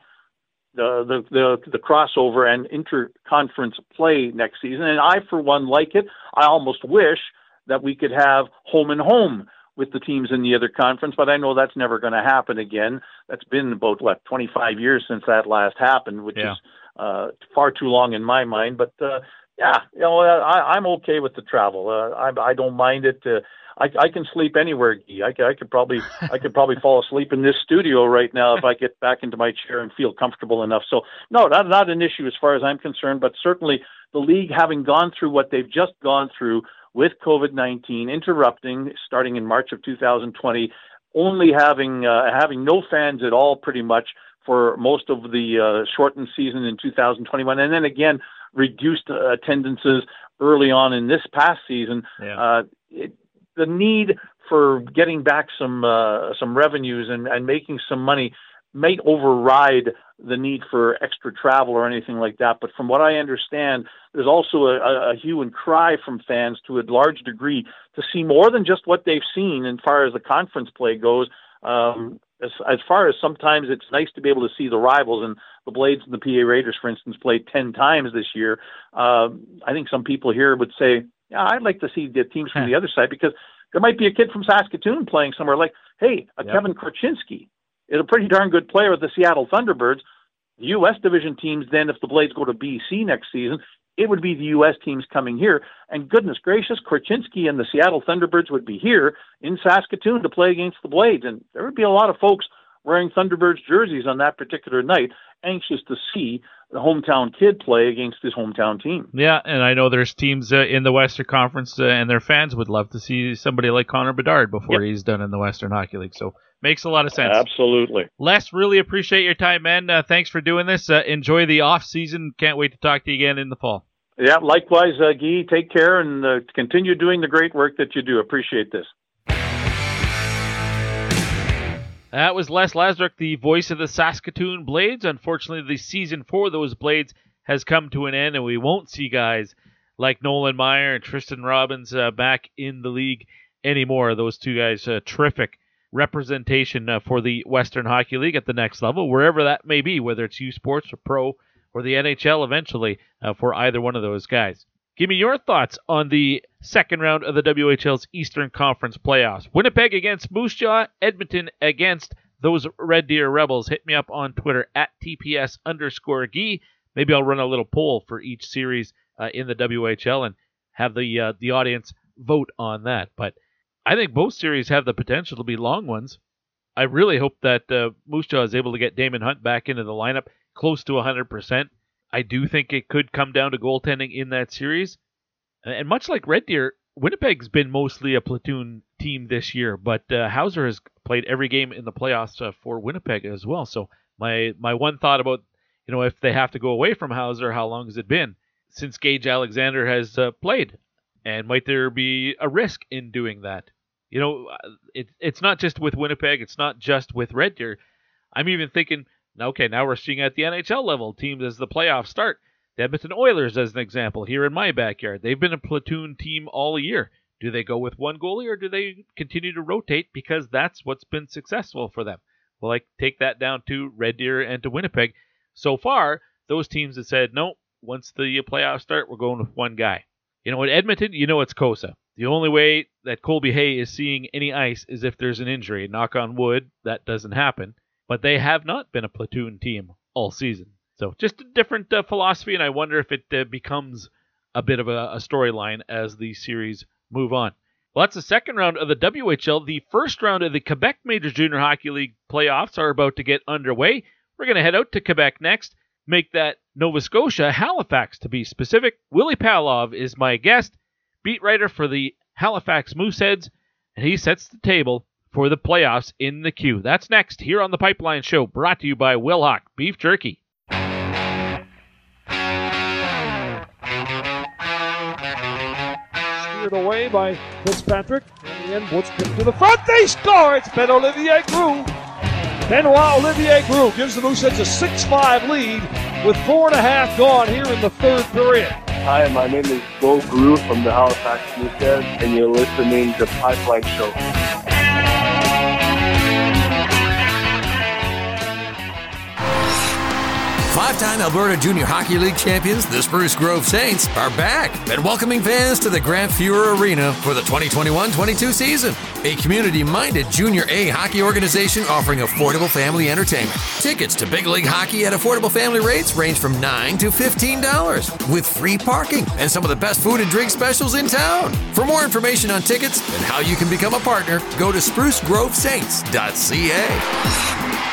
the, the the the crossover and interconference play next season, and I for one like it. I almost wish that we could have home and home with the teams in the other conference, but I know that's never going to happen again. That's been about what 25 years since that last happened, which Yeah. is uh, far too long in my mind. But uh, yeah, you know, I, I'm okay with the travel. Uh, I, I don't mind it. Uh, I, I can sleep anywhere. I, I could probably I could probably fall asleep in this studio right now if I get back into my chair and feel comfortable enough. So no, not not an issue as far as I'm concerned. But certainly the league having gone through what they've just gone through with COVID nineteen interrupting starting in March of 2020, only having uh, having no fans at all pretty much for most of the uh, shortened season in 2021, and then again reduced uh, attendances early on in this past season. Uh, it, the need for getting back some uh, some revenues and, and making some money may override the need for extra travel or anything like that. But from what I understand, there's also a, a, a hue and cry from fans to a large degree to see more than just what they've seen as far as the conference play goes. Um, as, as far as sometimes it's nice to be able to see the rivals and the Blades and the PA Raiders, for instance, played 10 times this year. Um, I think some people here would say, yeah, I'd like to see the teams from (laughs) the other side because there might be a kid from Saskatoon playing somewhere like, hey, a Yep. Kevin Korchinski is a pretty darn good player with the Seattle Thunderbirds. The U.S. division teams, then, if the Blades go to BC next season, it would be the U.S. teams coming here. And goodness gracious, Korchinski and the Seattle Thunderbirds would be here in Saskatoon to play against the Blades. And there would be a lot of folks wearing Thunderbirds jerseys on that particular night, anxious to see the hometown kid play against his hometown team. Yeah, and I know there's teams uh, in the Western Conference, uh, and their fans would love to see somebody like Connor Bedard before yep. he's done in the Western Hockey League. So makes a lot of sense. Absolutely. Les, really appreciate your time, man. Uh, thanks for doing this. Uh, enjoy the off season. Can't wait to talk to you again in the fall. Yeah, likewise, uh, Guy. Take care and uh, continue doing the great work that you do. Appreciate this. That was Les Lazaruk, the voice of the Saskatoon Blades. Unfortunately, the season for those Blades has come to an end, and we won't see guys like Nolan Maier and Tristen Robins uh, back in the league anymore. Those two guys, uh, terrific representation uh, for the Western Hockey League at the next level, wherever that may be, whether it's U Sports or Pro or the NHL eventually uh, for either one of those guys. Give me your thoughts on the second round of the WHL's Eastern Conference playoffs. Winnipeg against Moose Jaw, Edmonton against those Red Deer Rebels. Hit me up on Twitter at TPS underscore Gee. Maybe I'll run a little poll for each series uh, in the WHL and have the uh, the audience vote on that. But I think both series have the potential to be long ones. I really hope that uh, Moose Jaw is able to get Daemon Hunt back into the lineup close to 100%. I do think it could come down to goaltending in that series. And much like Red Deer, Winnipeg's been mostly a platoon team this year, but uh, Hauser has played every game in the playoffs uh, for Winnipeg as well. So my my one thought about you know if they have to go away from Hauser, how long has it been since Gage Alexander has uh, played, and might there be a risk in doing that? You know, uh, it, it's not just with Winnipeg, it's not just with Red Deer. I'm even thinking Okay, now we're seeing at the NHL level teams as the playoffs start. The Edmonton Oilers, as an example, here in my backyard, they've been a platoon team all year. Do they go with one goalie or do they continue to rotate because that's what's been successful for them? Well, I take that down to Red Deer and to Winnipeg. So far, those teams have said, no, once the playoffs start, we're going with one guy. You know, in Edmonton, you know it's Cossa. The only way that Kolby Hay is seeing any ice is if there's an injury. Knock on wood, that doesn't happen but they have not been a platoon team all season. So just a different uh, philosophy, and I wonder if it uh, becomes a bit of a, a storyline as the series move on. Well, that's the second round of the WHL. The first round of the Quebec Major Junior Hockey League playoffs are about to get underway. We're going to head out to Quebec next, make that Nova Scotia, Halifax to be specific. Willy Palov is my guest, beat writer for the Halifax Mooseheads, and he sets the table for the playoffs in the queue. That's next here on the Pipeline Show, brought to you by Wilhauk Beef Jerky. Steered away by Fitzpatrick. In the end, Woods picked to the front. They score! It's Ben Olivier Groulx. Benoit Olivier Groulx gives the Mooseheads a 6-5 lead with four and a half gone here in the third period. Hi, my name is Bo Groulx from the Halifax Mooseheads, and you're listening to Pipeline Show. Five-time Alberta Junior Hockey League champions, the Spruce Grove Saints, are back and welcoming fans to the Grant Fuhr Arena for the 2021-22 season. A community-minded Junior A hockey organization offering affordable family entertainment. Tickets to big league hockey at affordable family rates range from 9 to $15 with free parking and some of the best food and drink specials in town. For more information on tickets and how you can become a partner, go to sprucegrovesaints.ca.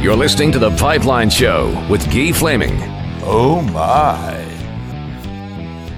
You're listening to The Pipeline Show with Guy Flaming. Oh, my.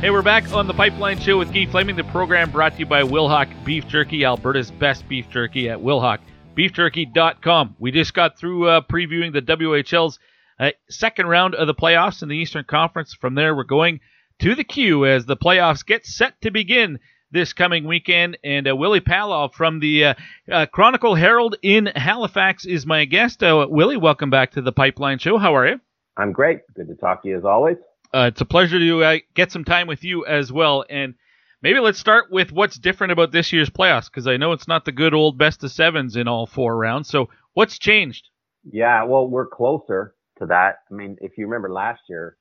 Hey, we're back on The Pipeline Show with Guy Flaming, the program brought to you by Wilhauk Beef Jerky, Alberta's best beef jerky at WilhaukBeefJerky.com. We just got through uh, previewing the WHL's uh, second round of the playoffs in the Eastern Conference. From there, we're going to the queue as the playoffs get set to begin this coming weekend. And uh, Willy Palov from the uh, uh, Chronicle Herald in Halifax is my guest. Uh, Willy, welcome back to the Pipeline Show. How are you? I'm great. Good to talk to you as always. Uh, it's a pleasure to uh, get some time with you as well. And maybe let's start with what's different about this year's playoffs because I know it's not the good old best of sevens in all four rounds. So what's changed? Yeah, well, we're closer to that. I mean, if you remember last year,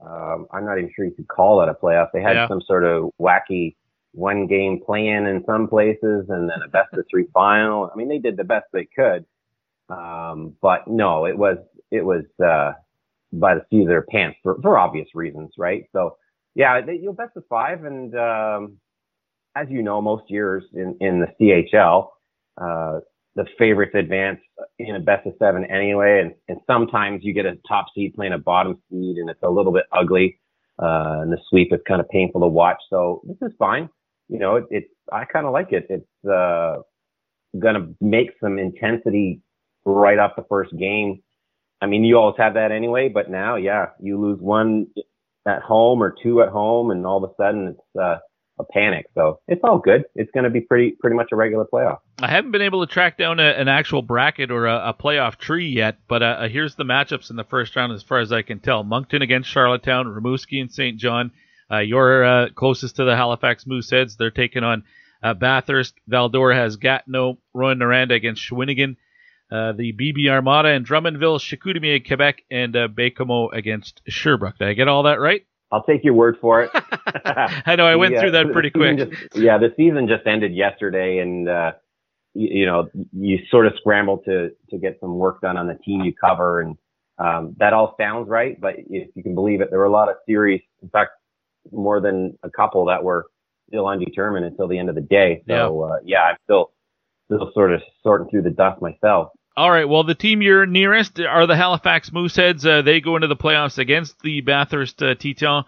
um, I'm not even sure you could call that a playoff. They had yeah. some sort of wacky one game plan in some places, and then a best of three (laughs) final. I mean, they did the best they could. Um, but no, it was it was uh, by the seat of their pants for, for obvious reasons, right? So yeah, they, you'll best of five, and um, as you know, most years in in the CHL, uh, the favorites advance in a best of seven anyway, and, and sometimes you get a top seed playing a bottom seed, and it's a little bit ugly. Uh, and the sweep is kind of painful to watch. So this is fine. You know, it, it's I kind of like it. It's uh, gonna make some intensity right off the first game. I mean, you always have that anyway, but now, yeah, you lose one at home or two at home, and all of a sudden it's uh, a panic. So it's all good. It's going to be pretty pretty much a regular playoff. I haven't been able to track down a, an actual bracket or a, a playoff tree yet, but uh, here's the matchups in the first round as far as I can tell. Moncton against Charlottetown, Rimouski and St. John. Uh, you're uh, closest to the Halifax Mooseheads. They're taking on uh, Bathurst. Val-d'Or has Gatineau, Rouyn-Noranda against Shawinigan. Uh, the BB Armada and Drummondville, Chicoutimi, Quebec, and uh, Baie-Comeau against Sherbrooke. Did I get all that right? I'll take your word for it. (laughs) (laughs) I know I went Yeah, through that pretty (laughs) quick. just- yeah, the season just ended yesterday, and uh, you, you know you sort of scramble to to get some work done on the team you cover, and um, that all sounds right. But if you can believe it, there were a lot of series. In fact, more than a couple that were still undetermined until the end of the day. So uh, yeah, I'm still still sort of sorting through the dust myself. All right. Well, the team you're nearest are the Halifax Mooseheads. Uh, they go into the playoffs against the Bathurst uh, Titans.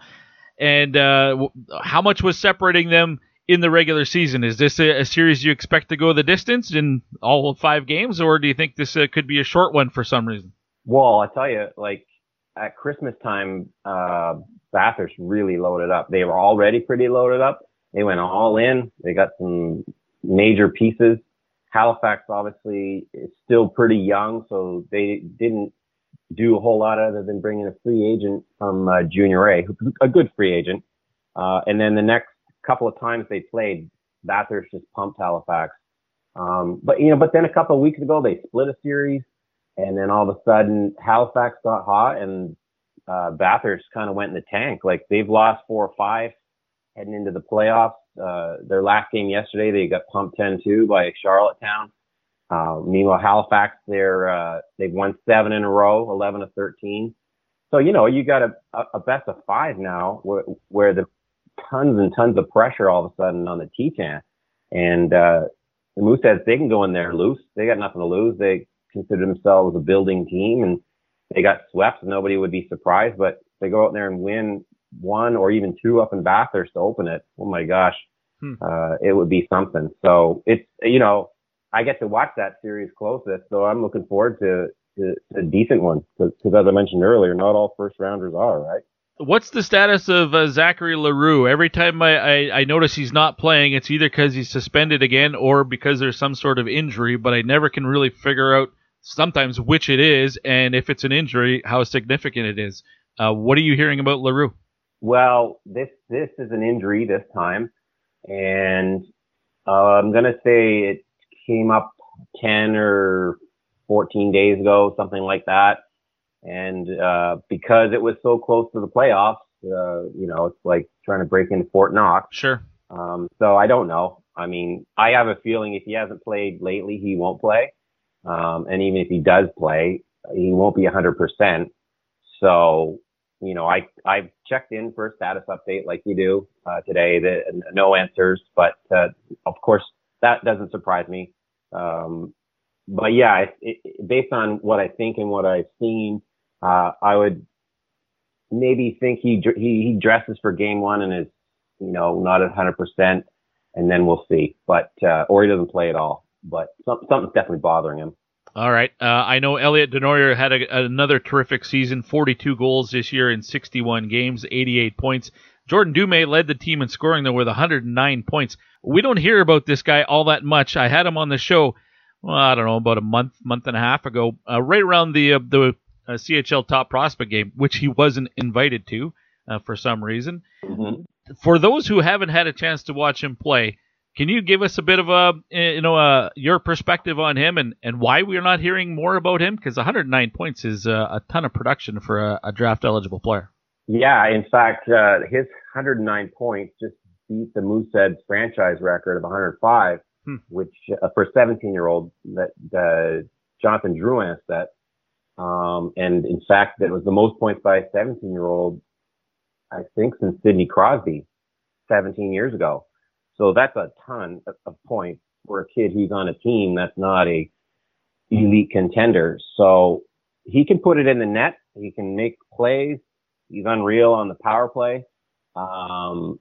And uh, w- how much was separating them in the regular season? Is this a, a series you expect to go the distance in all five games, or do you think this uh, could be a short one for some reason? Well, I tell you, like at Christmas time, uh, Bathurst really loaded up. They were already pretty loaded up. They went all in. They got some major pieces. Halifax obviously is still pretty young, so they didn't do a whole lot other than bringing a free agent from uh, Junior A, a good free agent. Uh, and then the next couple of times they played, Bathurst just pumped Halifax. Um, but you know, but then a couple of weeks ago they split a series, and then all of a sudden Halifax got hot, and uh, Bathurst kind of went in the tank. Like they've lost four or five heading into the playoffs. Uh, their last game yesterday, they got pumped 10-2 by Charlottetown. Uh, meanwhile, Halifax, they're, uh, they've won seven in a row, 11 of 13. So, you know, you got a, a, best of five now where, where the tons and tons of pressure all of a sudden on the Titan. And, uh, the Mooseheads, they can go in there loose. They got nothing to lose. They consider themselves a building team and they got swept. Nobody would be surprised, but they go out there and win one or even two up in Bathurst to open it. Oh my gosh. Hmm. Uh, it would be something. So it's, you know, I get to watch that series closest. So I'm looking forward to, to, to a decent one because as I mentioned earlier, not all first rounders are, right? What's the status of uh, Zachary L'Heureux? Every time I, I, I notice he's not playing, it's either because he's suspended again or because there's some sort of injury, but I never can really figure out sometimes which it is and if it's an injury, how significant it is. Uh, what are you hearing about L'Heureux? Well, this, this is an injury this time. And, uh, I'm going to say it came up 10 or 14 days ago, something like that. And, uh, because it was so close to the playoffs, uh, you know, it's like trying to break into Fort Knox. Sure. Um, so I don't know. I mean, I have a feeling if he hasn't played lately, he won't play. Um, and even if he does play, he won't be 100%. So, you know, I, I've checked in for a status update like you do, uh, today, the, no answers, but, uh, of course that doesn't surprise me. Um, but yeah, it, it, based on what I think and what I've seen, uh, I would maybe think he, he, he dresses for game one and is, you know, not at 100%, and then we'll see. But, uh, or he doesn't play at all. But something's definitely bothering him. All right. Uh, I know Elliot Desnoyers had a, another terrific season 42 goals this year in 61 games, 88 points. Jordan Dumais led the team in scoring, though, with 109 points. We don't hear about this guy all that much. I had him on the show, well, I don't know, about a month, month and a half ago, uh, right around the, uh, the uh, CHL top prospect game, which he wasn't invited to uh, for some reason. Mm-hmm. For those who haven't had a chance to watch him play, can you give us a bit of a you know uh, your perspective on him and, and why we're not hearing more about him? Because 109 points is uh, a ton of production for a, a draft eligible player. Yeah, in fact, uh, his 109 points just beat the Moosehead franchise record of 105, Hmm. which uh, for a 17 year old that uh, Jonathan Drouin set. Um, and in fact, that was the most points by a 17 year old, I think, since Sidney Crosby 17 years ago. So that's a ton of, points for a kid who's on a team that's not a elite contender. So he can put it in the net. He can make plays. He's unreal on the power play. Um,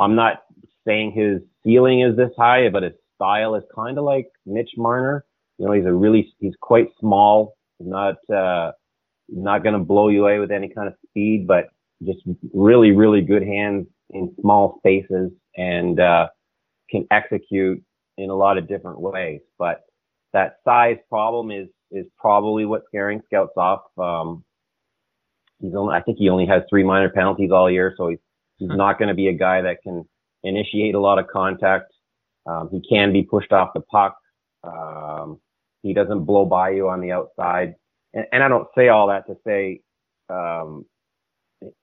I'm not saying his ceiling is this high, but his style is kind of like Mitch Marner. You know, he's a really, he's quite small, not, uh, not going to blow you away with any kind of speed, but just really, really good hands in small spaces and, uh, can execute in a lot of different ways. But that size problem is, is probably what's scaring scouts off. Um, he's only, I think he only has three minor penalties all year. So he's, he's not going to be a guy that can initiate a lot of contact. Um, he can be pushed off the puck. Um, he doesn't blow by you on the outside. And, and I don't say all that to say, um,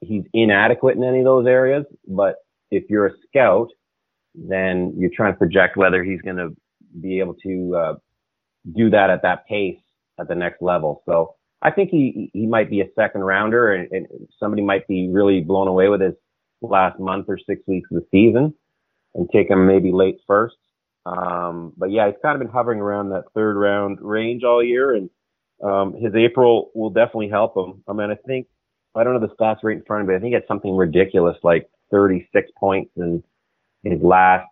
he's inadequate in any of those areas, but if you're a scout, then you're trying to project whether he's going to be able to, uh, do that at that pace at the next level. So I think he, he might be a second rounder and, and somebody might be really blown away with his last month or six weeks of the season and take him maybe late first. Um, but yeah, he's kind of been hovering around that third round range all year and, um, his April will definitely help him. I mean, I think, I don't know the stats right in front of me. But I think it's something ridiculous, like 36 points in his last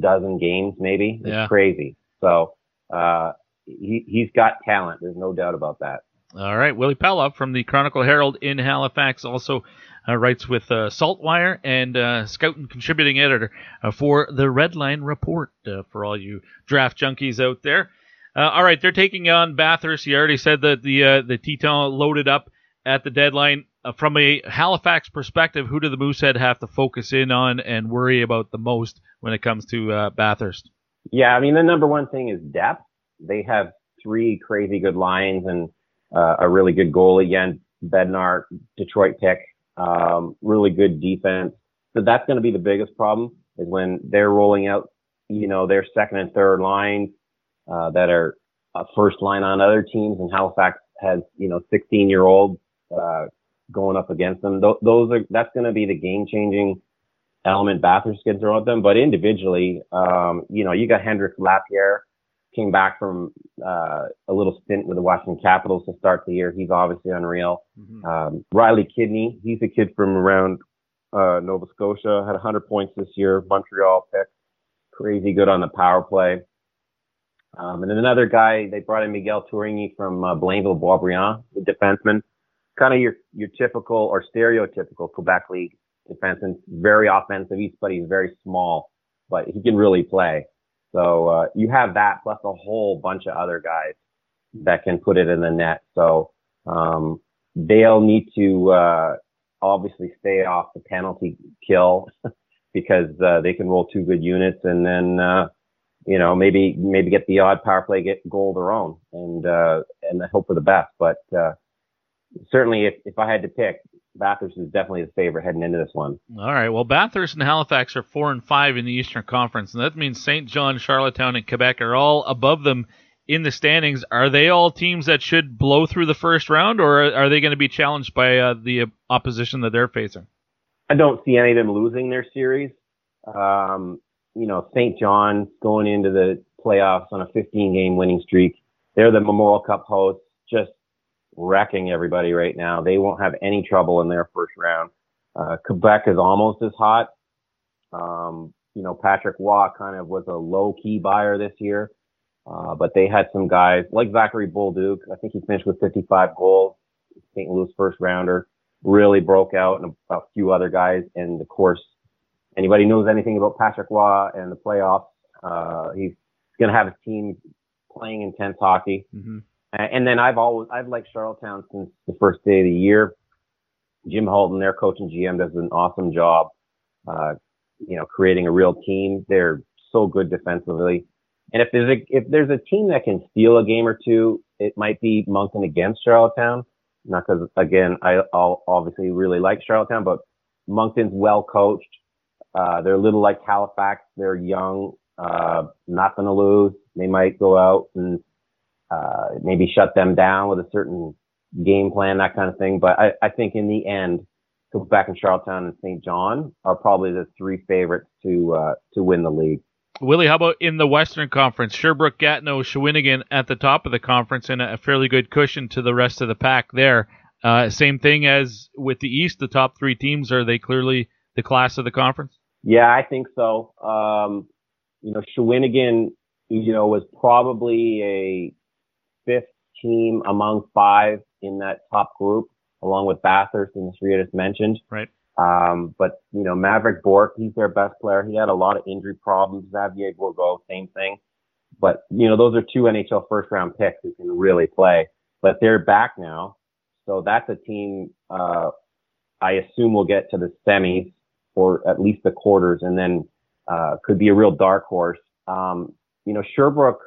dozen games, maybe. It's Yeah. crazy. So, uh, he, he's got talent. There's no doubt about that. All right, Willy Palov from the Chronicle Herald in Halifax also uh, writes with uh, Saltwire and uh, scout and contributing editor uh, for the Red Line Report uh, for all you draft junkies out there. Uh, all right, they're taking on Bathurst. You already said that the uh, the Titan loaded up at the deadline. Uh, from a Halifax perspective, who do the Moosehead have to focus in on and worry about the most when it comes to uh, Bathurst? Yeah, I mean, the number one thing is depth. They have three crazy good lines and uh, a really good goalie. Again, Bednar, Detroit pick, um, really good defense. So that's going to be the biggest problem is when they're rolling out, you know, their second and third lines uh, that are first line on other teams. And Halifax has, you know, 16 year olds uh, going up against them. Th- those are that's going to be the game changing element Bathurst can throw at them. But individually, um, you know, you got Hendrix Lapierre came back from uh, a little stint with the Washington Capitals to start the year. He's obviously unreal. Um, Riley Kidney, he's a kid from around uh, Nova Scotia, had 100 points this year, Montreal pick, crazy good on the power play. Um, and then another guy, they brought in Miguel Tourigny from uh, Blainville Boisbriand, the defenseman, kind of your your typical or stereotypical Quebec League defenseman, very offensive, he's, but he's very small, but he can really play. So uh, you have that plus a whole bunch of other guys that can put it in the net. So um, they'll need to uh, obviously stay off the penalty kill (laughs) because uh, they can roll two good units and then uh, you know maybe maybe get the odd power play get goal of their own and uh, and hope for the best. But uh, certainly if if I had to pick, Bathurst is definitely the favorite heading into this one. All right. Well, Bathurst and Halifax are four and five in the Eastern Conference, and that means St. John, Charlottetown, and Quebec are all above them in the standings. Are they all teams that should blow through the first round, or are they going to be challenged by uh, the opposition that they're facing? I don't see any of them losing their series. Um, you know, St. John going into the playoffs on a 15 game winning streak. They're the Memorial Cup hosts, just wrecking everybody right now. They won't have any trouble in their first round. Uh, Quebec is almost as hot. Um, you know, Patrick Roy kind of was a low key buyer this year. Uh, but they had some guys like Zachary Bolduc. I think he finished with 55 goals. St. Louis first rounder really broke out and a, a few other guys. And of course, anybody knows anything about Patrick Roy and the playoffs, uh, he's going to have his team playing intense hockey. Mm-hmm. And then I've always, I've liked Charlottetown since the first day of the year. Jim Hulton, their coach and GM does an awesome job, uh, you know, creating a real team. They're so good defensively. And if there's a, if there's a team that can steal a game or two, it might be Moncton against Charlottetown. Not because, again, I, I'll obviously really like Charlottetown, but Moncton's well coached. Uh, they're a little like Halifax. They're young, uh, nothing to lose. They might go out and uh, maybe shut them down with a certain game plan, that kind of thing. But I, I think in the end, Quebec and Charlottetown and St. John are probably the three favorites to uh, to win the league. Willy, how about in the Western Conference? Sherbrooke, Gatineau, Shawinigan at the top of the conference and a fairly good cushion to the rest of the pack there. Uh, same thing as with the East, the top three teams, are they clearly the class of the conference? Yeah, I think so. Um, you know, Shawinigan, you know, was probably a fifth team among five in that top group, along with Bathurst and the three I just mentioned. Right. Um, but you know, Mavrik Bourque, he's their best player. He had a lot of injury problems. Xavier Bourgault, same thing. But you know, those are two NHL first round picks who can really play. But they're back now, so that's a team. Uh, I assume will get to the semis or at least the quarters, and then uh, could be a real dark horse. Um, you know, Sherbrooke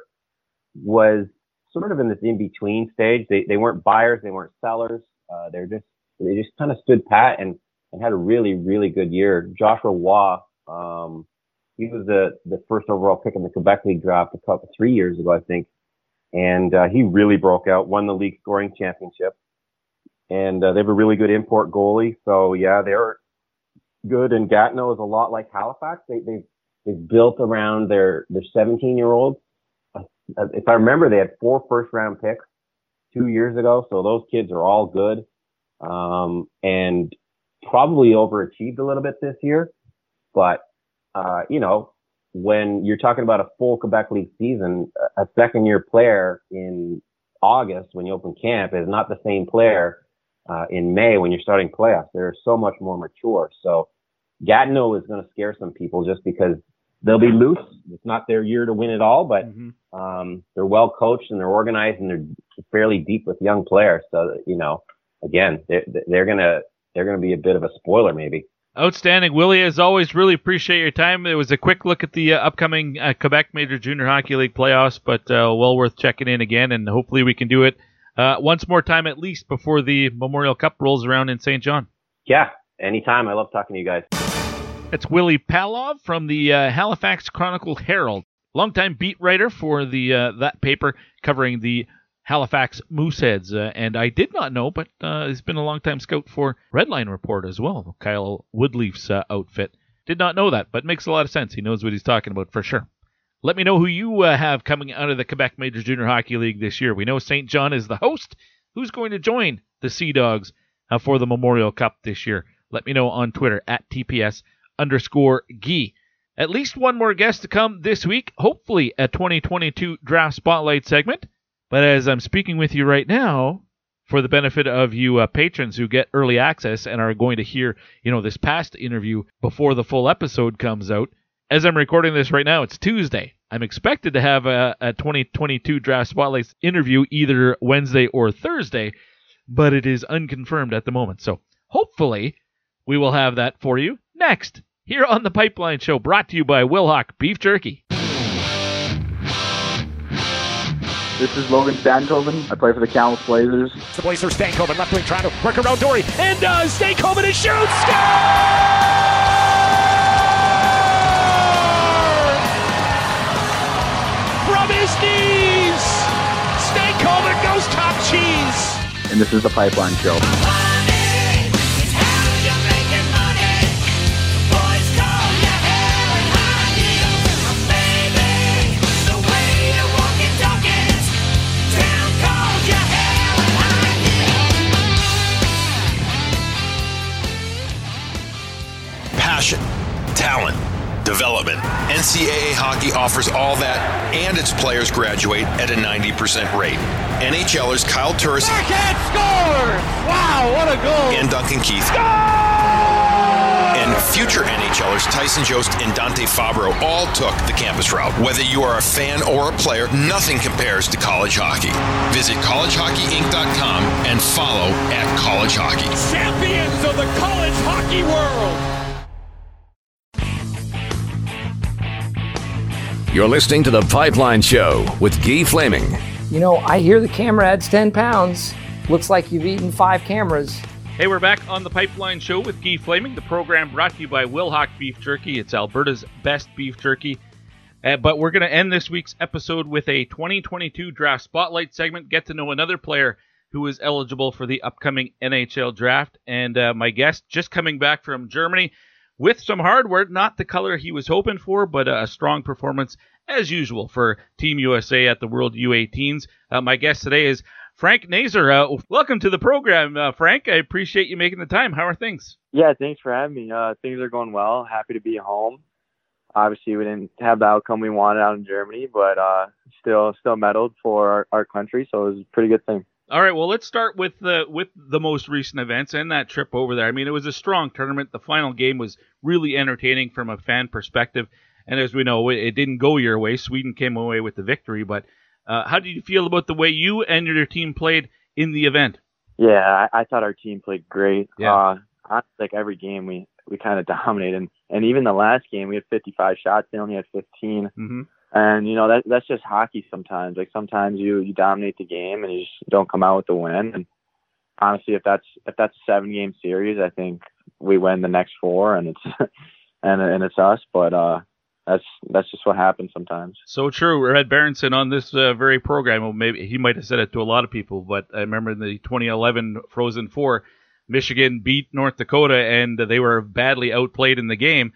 was sort of in this in between stage. They they weren't buyers, they weren't sellers. Uh, they're just they just kind of stood pat and and had a really, really good year. Joshua Roy, um, he was the, the first overall pick in the Quebec League draft a couple, three years ago, I think. And, uh, he really broke out, won the league scoring championship. And, uh, they have a really good import goalie. So yeah, they're good. And Gatineau is a lot like Halifax. They, they've, they've built around their, their 17 year olds. Uh, if I remember, they had four first round picks two years ago. So those kids are all good. Um, and probably overachieved a little bit this year, but uh, you know, when you're talking about a full Quebec League season, a second year player in August when you open camp is not the same player uh, in May when you're starting playoffs. They're so much more mature. So Gatineau is going to scare some people just because they'll be loose. It's not their year to win it all, but mm-hmm. um, they're well coached and they're organized and they're fairly deep with young players. So you know, again, they're, they're going to they're to be a bit of a spoiler, maybe. Outstanding, Willy. As always, really appreciate your time. It was a quick look at the uh, upcoming uh, Quebec Major Junior Hockey League playoffs, but uh, well worth checking in again, and hopefully we can do it uh, once more time at least before the Memorial Cup rolls around in St. John. Yeah, anytime. I love talking to you guys. It's Willy Palov from the uh, Halifax Chronicle Herald, longtime beat writer for the uh, that paper covering the Halifax Mooseheads. Uh, and I did not know, but uh, he's been a long-time scout for Redline Report as well, Kyle Woodlief's uh, outfit. Did not know that, but makes a lot of sense. He knows what he's talking about for sure. Let me know who you uh, have coming out of the Quebec Major Junior Hockey League this year. We know St. John is the host. Who's going to join the Sea Dogs for the Memorial Cup this year? Let me know on Twitter at TPS underscore Gee. At least one more guest to come this week, hopefully a 2022 Draft Spotlight segment. But as I'm speaking with you right now, for the benefit of you uh, patrons who get early access and are going to hear, you know, this past interview before the full episode comes out, as I'm recording this right now, it's Tuesday. I'm expected to have a, a 2022 Draft Spotlights interview either Wednesday or Thursday, but it is unconfirmed at the moment. So hopefully we will have that for you next here on the Pipeline Show, brought to you by Wilhauk Beef Jerky. This is Logan Stankoven. I play for the Kamloops Blazers. The Blazers, Stankoven, left wing trying to work around Dory, and uh, Stankoven and shoots! Score! From his knees, Stankoven goes top cheese. And this is the Pipeline Show. Passion, talent, development. NCAA hockey offers all that, and its players graduate at a 90% rate. NHLers Kyle Turris! Wow, what a goal! and Duncan Keith. And future NHLers Tyson Jost and Dante Fabbro all took the campus route. Whether you are a fan or a player, nothing compares to college hockey. Visit collegehockeyinc.com and follow at college hockey. Champions of the college hockey world! You're listening to The Pipeline Show with Guy Flaming. You know, I hear the camera adds 10 pounds. Looks like you've eaten five cameras. Hey, we're back on the Pipeline Show with Guy Flaming. The program brought to you by Wilhauk Beef Jerky. It's Alberta's best beef jerky. Uh, but we're going to end this week's episode with a 2022 draft spotlight segment. Get to know another player who is eligible for the upcoming NHL draft. And uh, my guest, just coming back from Germany with some hardware, not the color he was hoping for, but a strong performance as usual for Team USA at the World U18s. Uh, my guest today is Frank Nazar. Uh, welcome to the program, uh, Frank. I appreciate you making the time. How are things? Yeah, thanks for having me. Uh, things are going well. Happy to be home. Obviously, we didn't have the outcome we wanted out in Germany, but uh, still, still medaled for our, our country, so it was a pretty good thing. All right, well, let's start with the with the most recent events and that trip over there. I mean, it was a strong tournament. The final game was really entertaining from a fan perspective, and as we know, it, didn't go your way. Sweden came away with the victory, but uh, how did you feel about the way you and your team played in the event? Yeah, I, I thought our team played great. Yeah. Uh, like every game, we we kind of (laughs) dominated, and, and even the last game, we had 55 shots. They only had 15. Mm-hmm. And you know that that's just hockey sometimes. Like sometimes you you dominate the game and you just don't come out with the win. And honestly, if that's if that's a seven game series, I think we win the next four, and it's (laughs) and and it's us. But uh, that's that's just what happens sometimes. So true. Red Berenson on this uh, very program. Well, maybe he might have said it to a lot of people, but I remember in the 2011 Frozen Four, Michigan beat North Dakota, and they were badly outplayed in the game.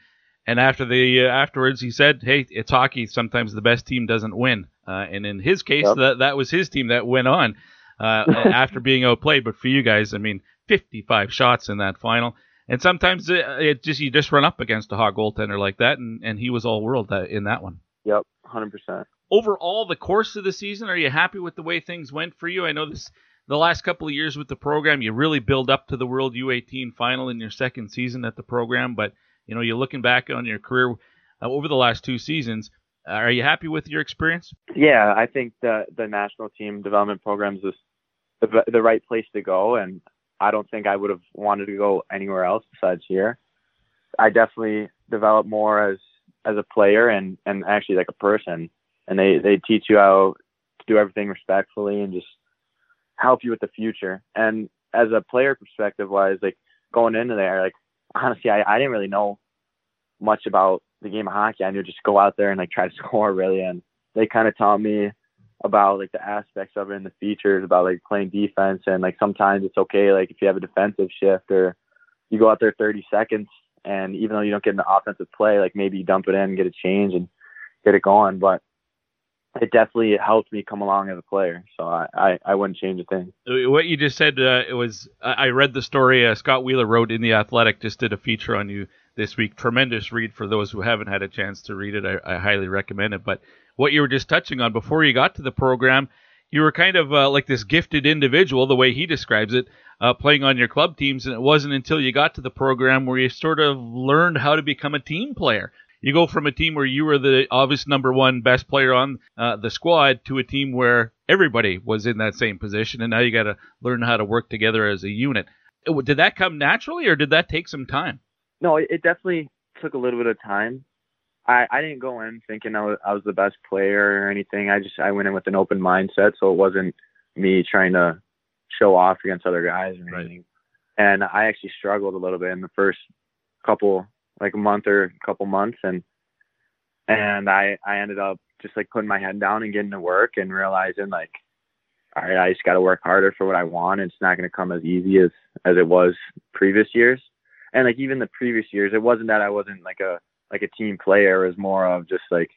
And after the uh, afterwards, he said, "Hey, it's hockey. Sometimes the best team doesn't win." Uh, and in his case, Yep. that that was his team that went on uh, (laughs) after being outplayed. But for you guys, I mean, 55 shots in that final. And sometimes it, it just you just run up against a hot goaltender like that, and, and he was all world that, in that one. Yep, hundred percent. Overall, the course of the season, are you happy with the way things went for you? I know this the last couple of years with the program, you really build up to the World U18 final in your second season at the program. But you know, you're looking back on your career uh, over the last two seasons. Are you happy with your experience? Yeah, I think the the national team development programs is the the right place to go, and I don't think I would have wanted to go anywhere else besides here. I definitely develop more as as a player and and actually like a person, and they they teach you how to do everything respectfully and just help you with the future. And as a player perspective wise, like going into there, like honestly, I, I didn't really know much about the game of hockey. I knew just go out there and like try to (laughs) score really. And they kind of taught me about like the aspects of it and the features about like playing defense and like sometimes it's okay like if you have a defensive shift or you go out there 30 seconds and even though you don't get an offensive play like maybe you dump it in and get a change and get it going but it definitely helped me come along as a player so i i, I wouldn't change a thing Uh, What you just said, uh, it was I read the story. Uh, Scott Wheeler wrote in the Athletic, just did a feature on you this week. Tremendous read for those who haven't had a chance to read it. I, I highly recommend it. But what you were just touching on before you got to the program, you were kind of uh, like this gifted individual, the way he describes it, uh, playing on your club teams. And it wasn't until you got to the program where you sort of learned how to become a team player. You go from a team where you were the obvious number one best player on uh, the squad to a team where everybody was in that same position, and now you got to learn how to work together as a unit. Uh, Did that come naturally, or did that take some time? no it, it definitely took a little bit of time I, I didn't go in thinking I was, I was the best player or anything. I just I went in with an open mindset, so it wasn't me trying to show off against other guys or anything. And I actually struggled a little bit in the first couple like a month or a couple months and and I I ended up just like putting my head down and getting to work and realizing like all right, I just got to work harder for what I want. It's not going to come as easy as as it was previous years. And like even the previous years, it wasn't that I wasn't like a like a team player. It was more of just like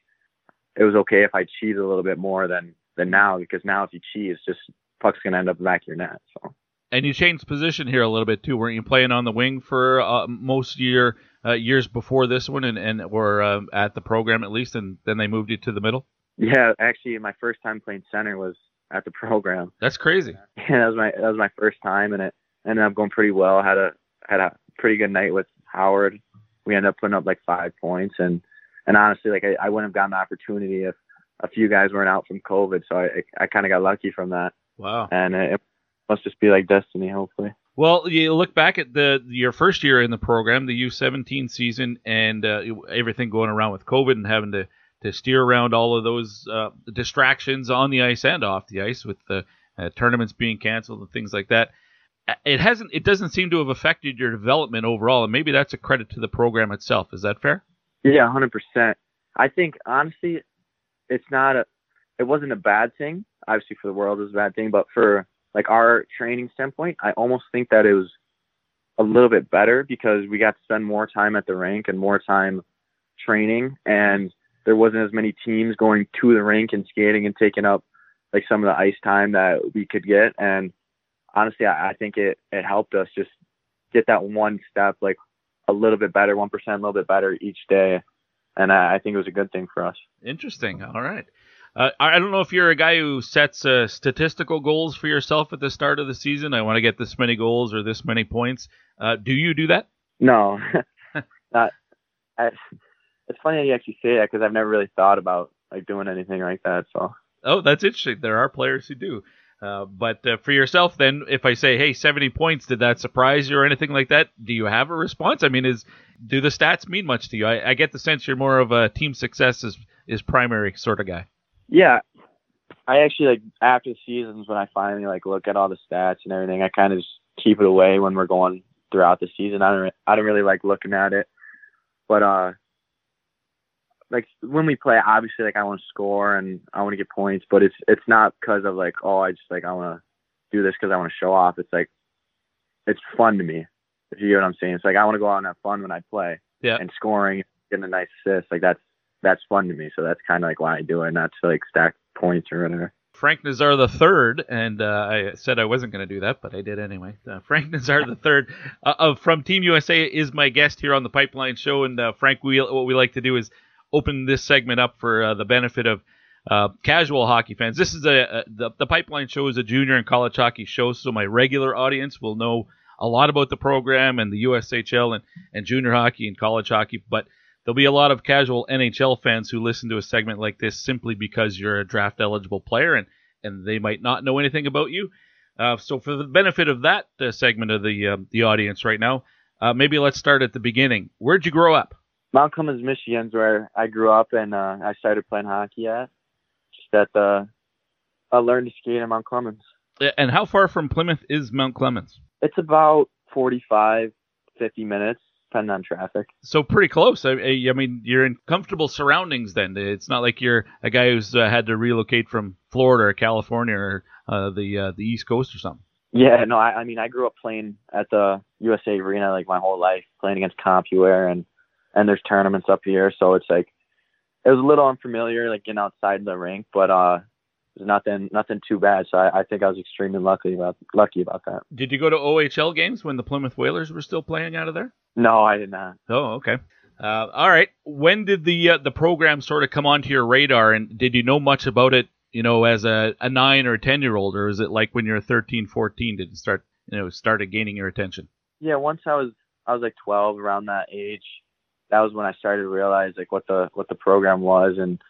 it was okay if I cheated a little bit more than than now because now if you cheat, it's just puck's gonna end up back your net. So And you changed position here a little bit too. Weren't you playing on the wing for uh, most year uh, years before this one, and and were um, at the program at least, and then they moved you to the middle? yeah, actually, my first time playing center was at the program. That's crazy. (laughs) Yeah, that was my that was my first time, and it ended up going pretty well. Had a had a pretty good night with Howard. We ended up putting up like five points, and and honestly, like I, I wouldn't have gotten the opportunity if a few guys weren't out from COVID. So I I kind of got lucky from that, Wow. and it must just be like destiny, hopefully. Well, you look back at the your first year in the program, the U17 season, and uh, everything going around with COVID and having to, to steer around all of those uh, distractions on the ice and off the ice with the uh, tournaments being canceled and things like that. it hasn't it doesn't seem to have affected your development overall, and maybe that's a credit to the program itself. Is that fair? Yeah, hundred percent. I think honestly, it's not a it wasn't a bad thing. Obviously, for the world, it was a bad thing, but for like our training standpoint, I almost think that it was a little bit better because we got to spend more time at the rink and more time training, and there wasn't as many teams going to the rink and skating and taking up like some of the ice time that we could get. And honestly, I, I think it it helped us just get that one step like a little bit better, one percent, a little bit better each day, and I, I think it was a good thing for us. Interesting. All right. Uh, I don't know if you're a guy who sets uh, statistical goals for yourself at the start of the season. I want to get this many goals or this many points. Uh, do you do that? No, (laughs) not. I, it's funny that you actually say that because I've never really thought about like doing anything like that. So. Oh, that's interesting. There are players who do. Uh, but uh, for yourself, then, if I say, "Hey, 70 points," did that surprise you or anything like that? Do you have a response? I mean, is do the stats mean much to you? I, I get the sense you're more of a team success is is primary sort of guy. Yeah, I actually like after the seasons when I finally like look at all the stats and everything, I kind of just keep it away when we're going throughout the season. I don't I don't really like looking at it, but uh, like when we play, obviously like I want to score and I want to get points, but it's it's not because of like oh I just like I want to do this because I want to show off. It's like it's fun to me. If you get what I'm saying, it's like I want to go out and have fun when I play. Yeah. And scoring, getting a nice assist, like that's that's fun to me. So that's kind of like why I do it, not to like stack points or whatever. Frank Nazar the third, and uh, I said I wasn't going to do that, but I did anyway. Uh, (laughs) Frank Nazar the third uh, of from Team USA is my guest here on the Pipeline Show, and uh, Frank, we what we like to do is open this segment up for uh, the benefit of uh, casual hockey fans. This is a, a the, the Pipeline Show is a junior and college hockey show, so my regular audience will know a lot about the program and the USHL and, and junior hockey and college hockey, but There'll be a lot of casual NHL fans who listen to a segment like this simply because you're a draft eligible player and, and they might not know anything about you. Uh, so, for the benefit of that uh, segment of the uh, the audience right now, uh, maybe let's start at the beginning. Where'd you grow up? Mount Clemens, Michigan's where I grew up and uh, I started playing hockey at. Just at the, I learned to skate in Mount Clemens. And how far from Plymouth is Mount Clemens? It's about 45, 50 minutes on traffic. So pretty close. I, I, mean, you're in comfortable surroundings. Then it's not like you're a guy who's uh, had to relocate from Florida or California or uh, the uh, the East Coast or something. Yeah, no, I, I mean, I grew up playing at the USA Arena like my whole life, playing against Compuware, and and there's tournaments up here, so it's like it was a little unfamiliar, like getting outside the rink, but uh, nothing nothing too bad. So I, I, think I was extremely lucky about lucky about that. Did you go to OHL games when the Plymouth Whalers were still playing out of there? No, I did not. Oh, okay. Uh, all right. When did the uh, the program sort of come onto your radar, and did you know much about it? You know, as a, a nine or ten year old, or is it like when you're 13, 14, did it start you know started gaining your attention? Yeah, once I was I was like 12, around that age, that was when I started to realize like what the what the program was, and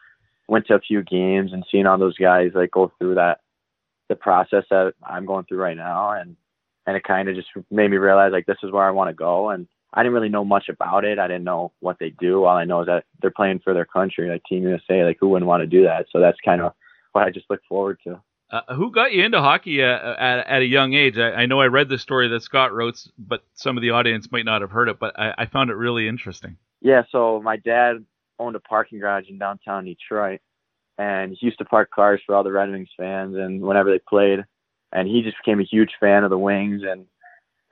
went to a few games and seeing all those guys like go through that the process that I'm going through right now, and and it kind of just made me realize like this is where I want to go, and I didn't really know much about it. I didn't know what they do. All I know is that they're playing for their country, like Team USA. Like who wouldn't want to do that? So that's kind of what I just look forward to. Uh, who got you into hockey uh, at, at a young age? I, I, know I read the story that Scott wrote, but some of the audience might not have heard it. But I, I found it really interesting. Yeah, so my dad owned a parking garage in downtown Detroit, and he used to park cars for all the Red Wings fans, and whenever they played, and he just became a huge fan of the Wings, and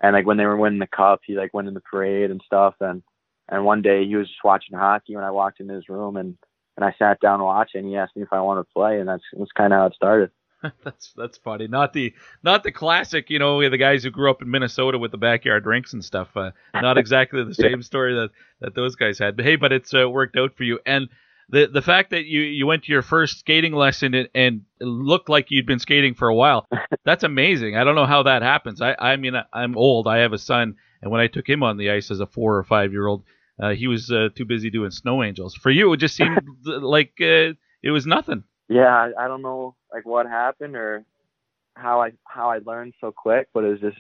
and like when they were winning the cup, he like went in the parade and stuff. And and one day he was just watching hockey when I walked into his room, and and I sat down watching. And he asked me if I wanted to play, and that's that's kind of how it started. (laughs) that's that's funny. Not the not the classic, you know, the guys who grew up in Minnesota with the backyard rinks and stuff. Uh, not exactly the (laughs) same story that that those guys had. But hey, but it's uh, worked out for you. And the the fact that you you went to your first skating lesson and, and looked like you'd been skating for a while (laughs) that's amazing i don't know how that happens i i mean i'm old i have a son and when i took him on the ice as a four or five year old uh, he was uh, too busy doing snow angels for you it just seemed like uh, it was nothing yeah I, I don't know like what happened or how i how i learned so quick but it was just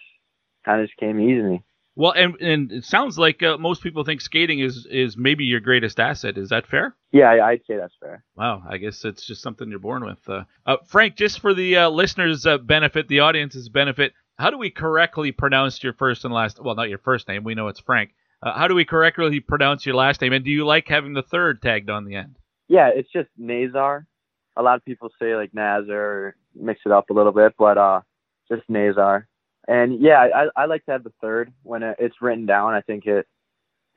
kind of just came easy to me well, and and it sounds like uh, most people think skating is is maybe your greatest asset. Is that fair? Yeah, I'd say that's fair. Wow, I guess it's just something you're born with. Uh, uh, Frank, just for the uh, listeners' uh, benefit, the audience's benefit, how do we correctly pronounce your first and last? Well, not your first name. We know it's Frank. Uh, how do we correctly pronounce your last name? And do you like having the third tagged on the end? Yeah, it's just Nazar. A lot of people say like Nazar or mix it up a little bit, but uh, just Nazar. And yeah, I, I like to have the third when it, it's written down. I think it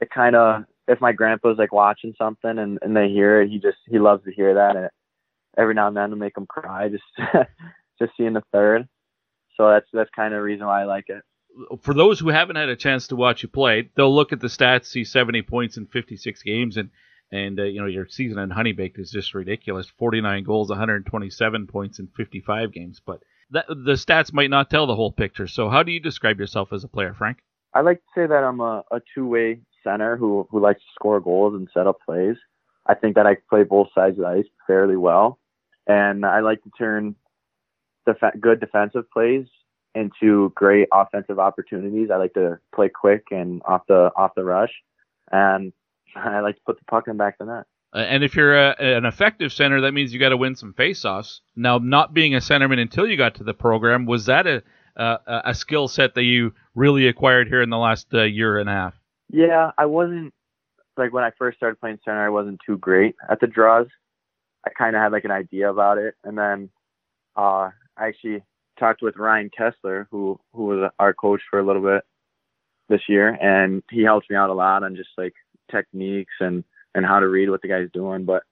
it kind of if my grandpa's like watching something and, and they hear it, he just he loves to hear that. And every now and then to make him cry, just (laughs) just seeing the third. So that's that's kind of the reason why I like it. For those who haven't had a chance to watch you play, they'll look at the stats, see 70 points in 56 games, and and uh, you know your season in Honey Baked is just ridiculous. 49 goals, 127 points in 55 games, but that, the stats might not tell the whole picture. So how do you describe yourself as a player, Frank? I like to say that I'm a, a two-way center who who likes to score goals and set up plays. I think that I play both sides of the ice fairly well, and I like to turn def- good defensive plays into great offensive opportunities. I like to play quick and off the off the rush, and (laughs) I like to put the puck in the back of the net. Uh, and if you're a, an effective center, that means you got to win some faceoffs. Now, not being a centerman until you got to the program, was that a a, a skill set that you really acquired here in the last uh, year and a half? Yeah, I wasn't like when I first started playing center, I wasn't too great at the draws. I kind of had like an idea about it, and then uh, I actually talked with Ryan Kesler, who who was our coach for a little bit this year, and he helped me out a lot on just like techniques and and how to read what the guy's doing. But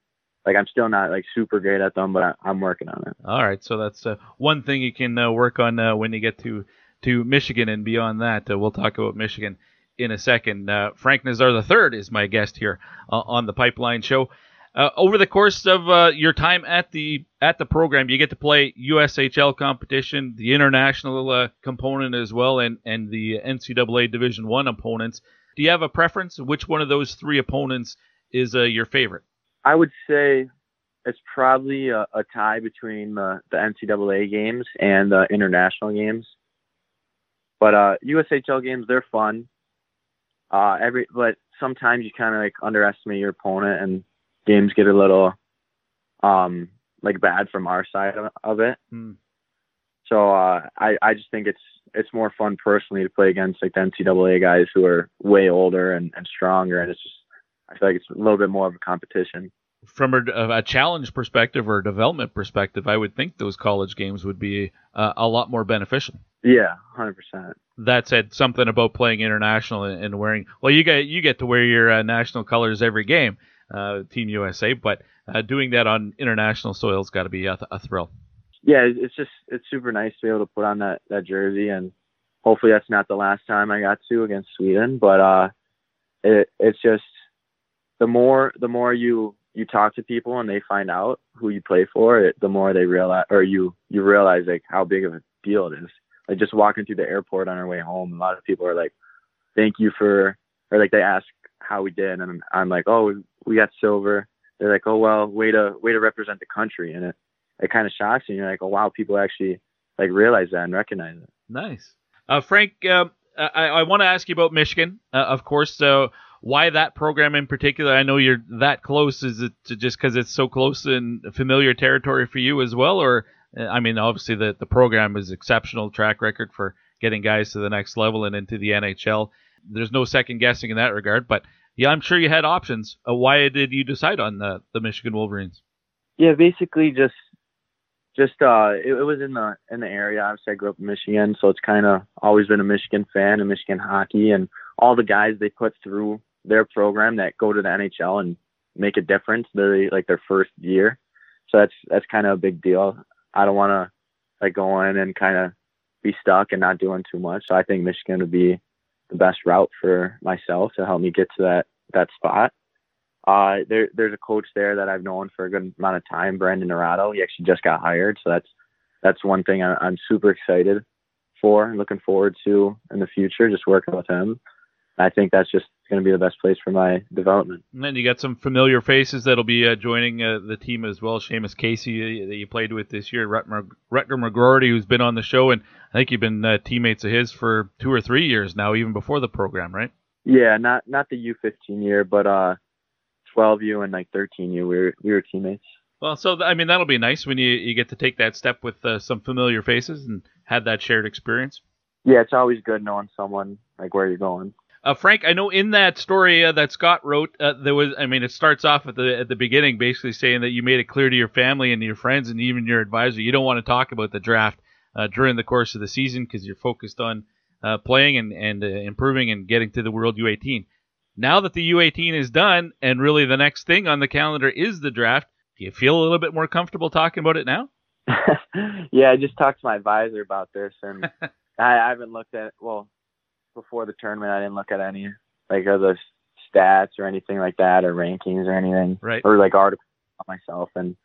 like I'm still not like super great at them, but I, am working on it. All right, so that's uh, one thing you can uh, work on uh, when you get to to Michigan and beyond that. Uh, we'll talk about Michigan in a second. Uh, Frank Nazar the third is my guest here uh, on the Pipeline Show. Over the course of your time at the at the program, you get to play USHL competition, the international component as well, and and the NCAA Division One opponents. Do you have a preference? Which one of those three opponents is uh, your favorite? I would say it's probably a, a tie between the, the NCAA games and the international games. But uh, USHL games, they're fun. Uh, every but sometimes you kind of like underestimate your opponent, and games get a little um like bad from our side of, of it. Hmm. So uh, I I just think it's it's more fun personally to play against like the NCAA guys who are way older and, and stronger, and it's just I feel like it's a little bit more of a competition. From a, a challenge perspective or a development perspective, I would think those college games would be uh, a lot more beneficial. Yeah, hundred percent. That said, something about playing international and, wearing well, you get you get to wear your uh, national colors every game, uh, Team USA, but uh, doing that on international soil's got to be a, a thrill. Yeah, it's just it's super nice to be able to put on that that jersey, and hopefully that's not the last time I got to against Sweden. But uh, it it's just the more the more you you talk to people and they find out who you play for, it, the more they realize or you you realize like how big of a deal it is. Like just walking through the airport on our way home, a lot of people are like, "Thank you for," or like they ask how we did, and I'm like, "Oh, we got silver." They're like, "Oh well, way to way to represent the country," and it it kind of shocks you. You're like, "Oh wow, people actually like realize that and recognize it." Nice, uh, Frank. Uh, I, I want to ask you about Michigan, uh, of course. So why that program in particular? I know you're that close. Is it just because it's so close and familiar territory for you as well, or I mean, obviously the the program is exceptional track record for getting guys to the next level and into the NHL. There's no second guessing in that regard. But yeah, I'm sure you had options. Uh, why did you decide on the the Michigan Wolverines? Yeah, basically just just uh it, it was in the in the area. Obviously, I grew up in Michigan, so it's kind of always been a Michigan fan and Michigan hockey, and all the guys they put through their program that go to the NHL and make a difference. They're like their first year, so that's that's kind of a big deal. I don't want to like go in and kind of be stuck and not doing too much. So I think Michigan would be the best route for myself to help me get to that that spot. Uh, there, there's a coach there that I've known for a good amount of time, Brandon Naurato. He actually just got hired, so that's that's one thing I, I'm super excited for and looking forward to in the future. Just working with him. I think that's just going to be the best place for my development. And then you got some familiar faces that'll be uh, joining uh, the team as well. Seamus Casey uh, that you played with this year, Rutger, Rutger McGroarty, who's been on the show, and I think you've been uh, teammates of his for two or three years now, even before the program, right? Yeah, not not the U15 year, but uh, 12U and like 13U, we were we were teammates. Well, so I mean that'll be nice when you, you get to take that step with uh, some familiar faces and had that shared experience. yeah, it's always good knowing someone like where you're going. Uh, Frank, I know in that story uh, that Scott wrote, uh, there was, I mean, it starts off at the at the beginning, basically saying that you made it clear to your family and your friends and even your advisor you don't want to talk about the draft uh, during the course of the season because you're focused on uh, playing and and uh, improving and getting to the World U18. Now that the U18 is done and really the next thing on the calendar is the draft, do you feel a little bit more comfortable talking about it now? (laughs) yeah, I just talked to my advisor about this, and (laughs) I, I haven't looked at well before the tournament. I didn't look at any like other stats or anything like that, or rankings or anything, right? Or like articles on myself, and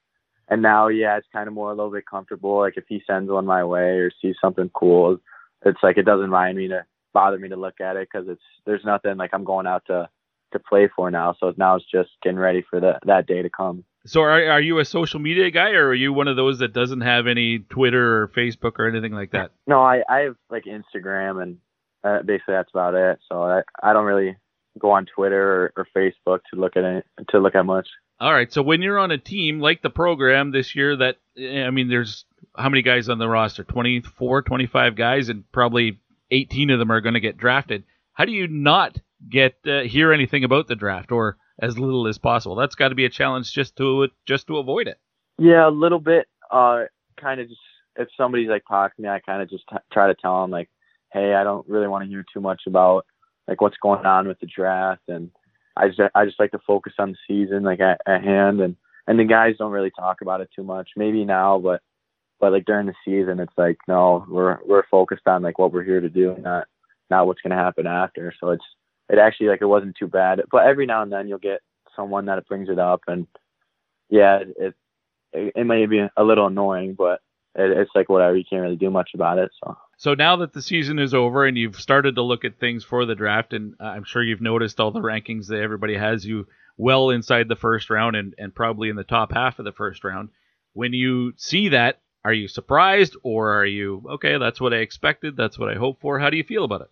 and now yeah, it's kind of more a little bit comfortable. Like if he sends one my way or sees something cool, it's like it doesn't mind me to bother me to look at it because it's there's nothing like I'm going out to to play for now. So now it's just getting ready for that that day to come. So are are you a social media guy or are you one of those that doesn't have any Twitter or Facebook or anything like that? No, I I have like Instagram and uh, basically that's about it. So I I don't really go on Twitter or, or Facebook to look at it to look at much. All right. So when you're on a team like the program this year, that I mean, there's how many guys on the roster? 24, 25 guys, and probably 18 of them are going to get drafted. How do you not get uh, hear anything about the draft or as little as possible? That's got to be a challenge just to just to avoid it. Yeah, a little bit. Uh, kind of just if somebody's like talking to me, I kind of just t- try to tell them like, hey, I don't really want to hear too much about like what's going on with the draft, and I just I just like to focus on the season like at, at hand, and and the guys don't really talk about it too much. Maybe now, but but like during the season, it's like no, we're we're focused on like what we're here to do, not not what's to happen after. So it's it actually like it wasn't too bad. But every now and then you'll get someone that brings it up, and yeah, it it, it may be a little annoying, but it, it's like whatever. You can't really do much about it. So. So now that the season is over and you've started to look at things for the draft, and uh, I'm sure you've noticed all the rankings that everybody has you well inside the first round and, and probably in the top half of the first round. When you see that, are you surprised or are you okay? That's what I expected. That's what I hoped for. How do you feel about it?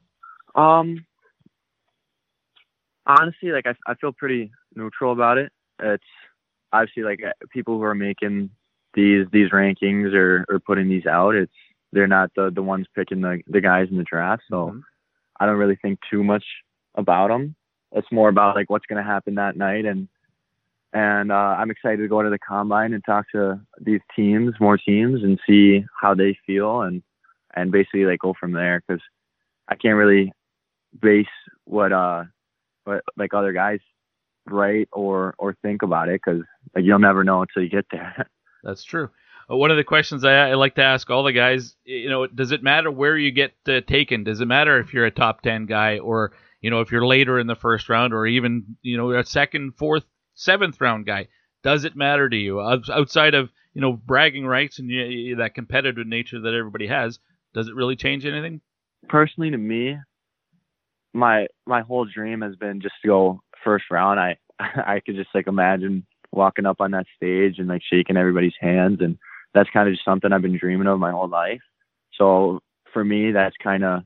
Um, honestly, like I, I feel pretty neutral about it. It's obviously like uh, people who are making these these rankings or, or putting these out. It's they're not the the ones picking the the guys in the draft. So mm-hmm. I don't really think too much about them. It's more about like what's going to happen that night and and uh, I'm excited to go to the combine and talk to these teams, more teams, and see how they feel and and basically like go from there because I can't really base what uh what like other guys write or or think about it because like you'll never know until you get (laughs) there. That's true. Uh, one of the questions I, I, like to ask all the guys, you know, does it matter where you get uh, taken? Does it matter if you're a top ten guy or you know if you're later in the first round or even you know a second, fourth, seventh round guy? Does it matter to you outside of you know bragging rights and that competitive nature that everybody has? Does it really change anything? Personally, to me, my my whole dream has been just to go first round. I (laughs) I could just like imagine walking up on that stage and like shaking everybody's hands and that's kind of just something I've been dreaming of my whole life. So for me that's kind of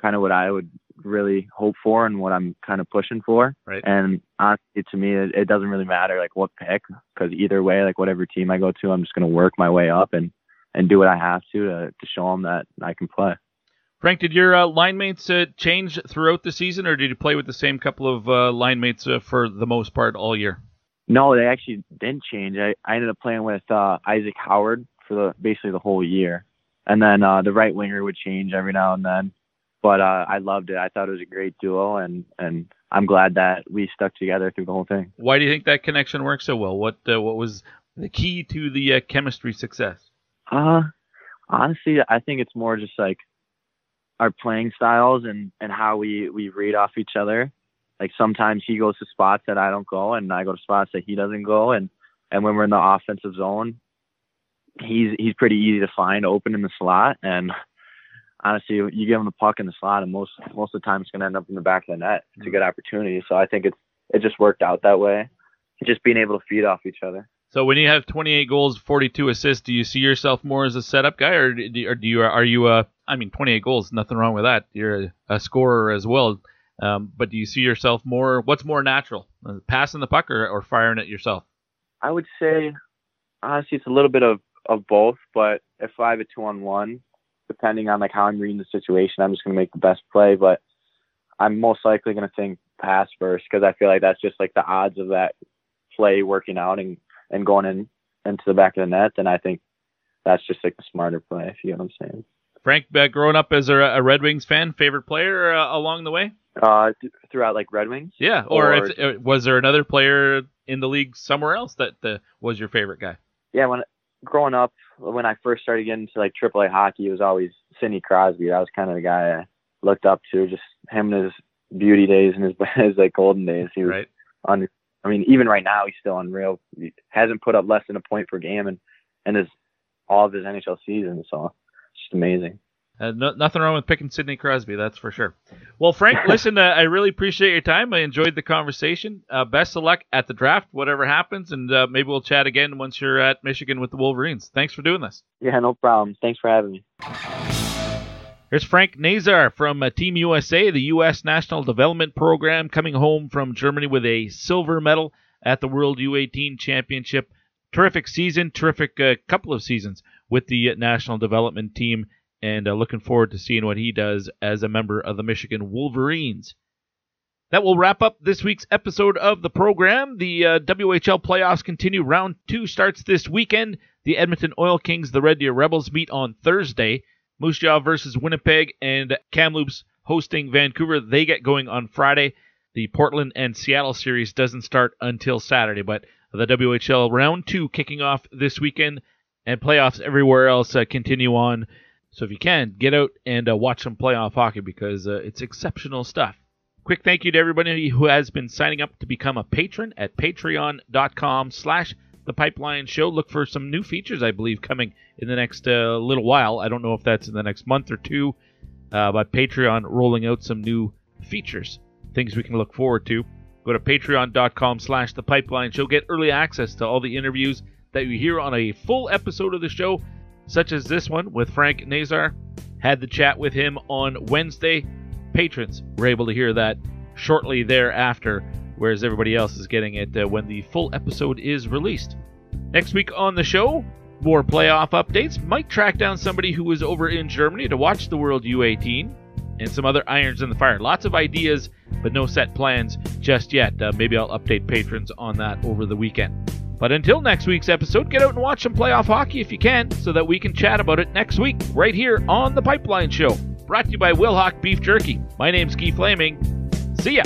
kind of what I would really hope for and what I'm kind of pushing for. Right. And honestly, to me, it, it doesn't really matter like what pick because either way, like whatever team I go to, I'm just going to work my way up and and do what I have to to to show them that I can play. Frank, did your uh, line mates uh, change throughout the season, or did you play with the same couple of uh, line mates uh, for the most part all year? No, they actually didn't change. I, I ended up playing with uh, Isaac Howard for the basically the whole year, and then uh, the right winger would change every now and then. But uh, I loved it. I thought it was a great duo, and and I'm glad that we stuck together through the whole thing. Why do you think that connection worked so well? What uh, what was the key to the uh, chemistry success? Uh, honestly, I think it's more just like our playing styles and and how we we read off each other. Like sometimes he goes to spots that I don't go, and I go to spots that he doesn't go, and and when we're in the offensive zone, he's he's pretty easy to find open in the slot. And honestly, you give him the puck in the slot, and most most of the time it's going to end up in the back of the net. It's a good opportunity. So I think it's it just worked out that way. Just being able to feed off each other. So when you have 28 goals, 42 assists, do you see yourself more as a setup guy, or do you, or do you are you a I mean 28 goals, nothing wrong with that. You're a, a scorer as well. Um, but do you see yourself more? What's more natural, uh, passing the puck or, or firing it yourself? I would say honestly it's a little bit of of both. But if I have a two on one, depending on like how I'm reading the situation, I'm just going to make the best play. But I'm most likely going to think pass first because I feel like that's just like the odds of that play working out and and going in into the back of the net. And I think that's just like the smarter play. If you know what I'm saying. Frank, uh, growing up as a, a, Red Wings fan, favorite player uh, along the way? Uh, th- throughout like Red Wings. Yeah, or, or if, uh, was there another player in the league somewhere else that uh, was your favorite guy? Yeah, when growing up, when I first started getting into like AAA hockey, it was always Sidney Crosby. That was kind of the guy I looked up to. Just him and his beauty days and his, (laughs) his like golden days. He was right. on. I mean, even right now, he's still unreal. He hasn't put up less than a point per game, and and his all of his NHL season. So it's just amazing. Uh, no, nothing wrong with picking Sidney Crosby, that's for sure. Well, Frank, (laughs) listen, uh, I really appreciate your time. I enjoyed the conversation. Uh, best of luck at the draft, whatever happens, and uh, maybe we'll chat again once you're at Michigan with the Wolverines. Thanks for doing this. Yeah, no problem. Thanks for having me. Here's Frank Nazar from uh, Team USA, the U.S. National Development Program, coming home from Germany with a silver medal at the World U18 Championship. Terrific season, terrific uh, couple of seasons with the National Development Team and uh, looking forward to seeing what he does as a member of the Michigan Wolverines. That will wrap up this week's episode of the program. The uh, WHL playoffs continue. Round two starts this weekend. The Edmonton Oil Kings, the Red Deer Rebels, meet on Thursday. Moose Jaw versus Winnipeg, and Kamloops hosting Vancouver. They get going on Friday. The Portland and Seattle series doesn't start until Saturday, but the WHL round two kicking off this weekend, and playoffs everywhere else uh, continue on so if you can, get out and uh, watch some playoff hockey because uh, it's exceptional stuff. Quick thank you to everybody who has been signing up to become a patron at patreon.com slash the pipeline show. Look for some new features, I believe, coming in the next uh, little while. I don't know if that's in the next month or two, uh, but Patreon rolling out some new features, things we can look forward to. Go to patreon.com slash the pipeline show. Get early access to all the interviews that you hear on a full episode of the show such as this one with Frank Nazar. Had the chat with him on Wednesday. Patrons were able to hear that shortly thereafter, whereas everybody else is getting it uh, when the full episode is released. Next week on the show, more playoff updates. Might track down somebody who was over in Germany to watch the World U18 and some other irons in the fire. Lots of ideas, but no set plans just yet. Uh, maybe I'll update patrons on that over the weekend. But until next week's episode, get out and watch some playoff hockey if you can, so that we can chat about it next week, right here on The Pipeline Show. Brought to you by Wilhauk Beef Jerky. My name's Keith Flaming. See ya.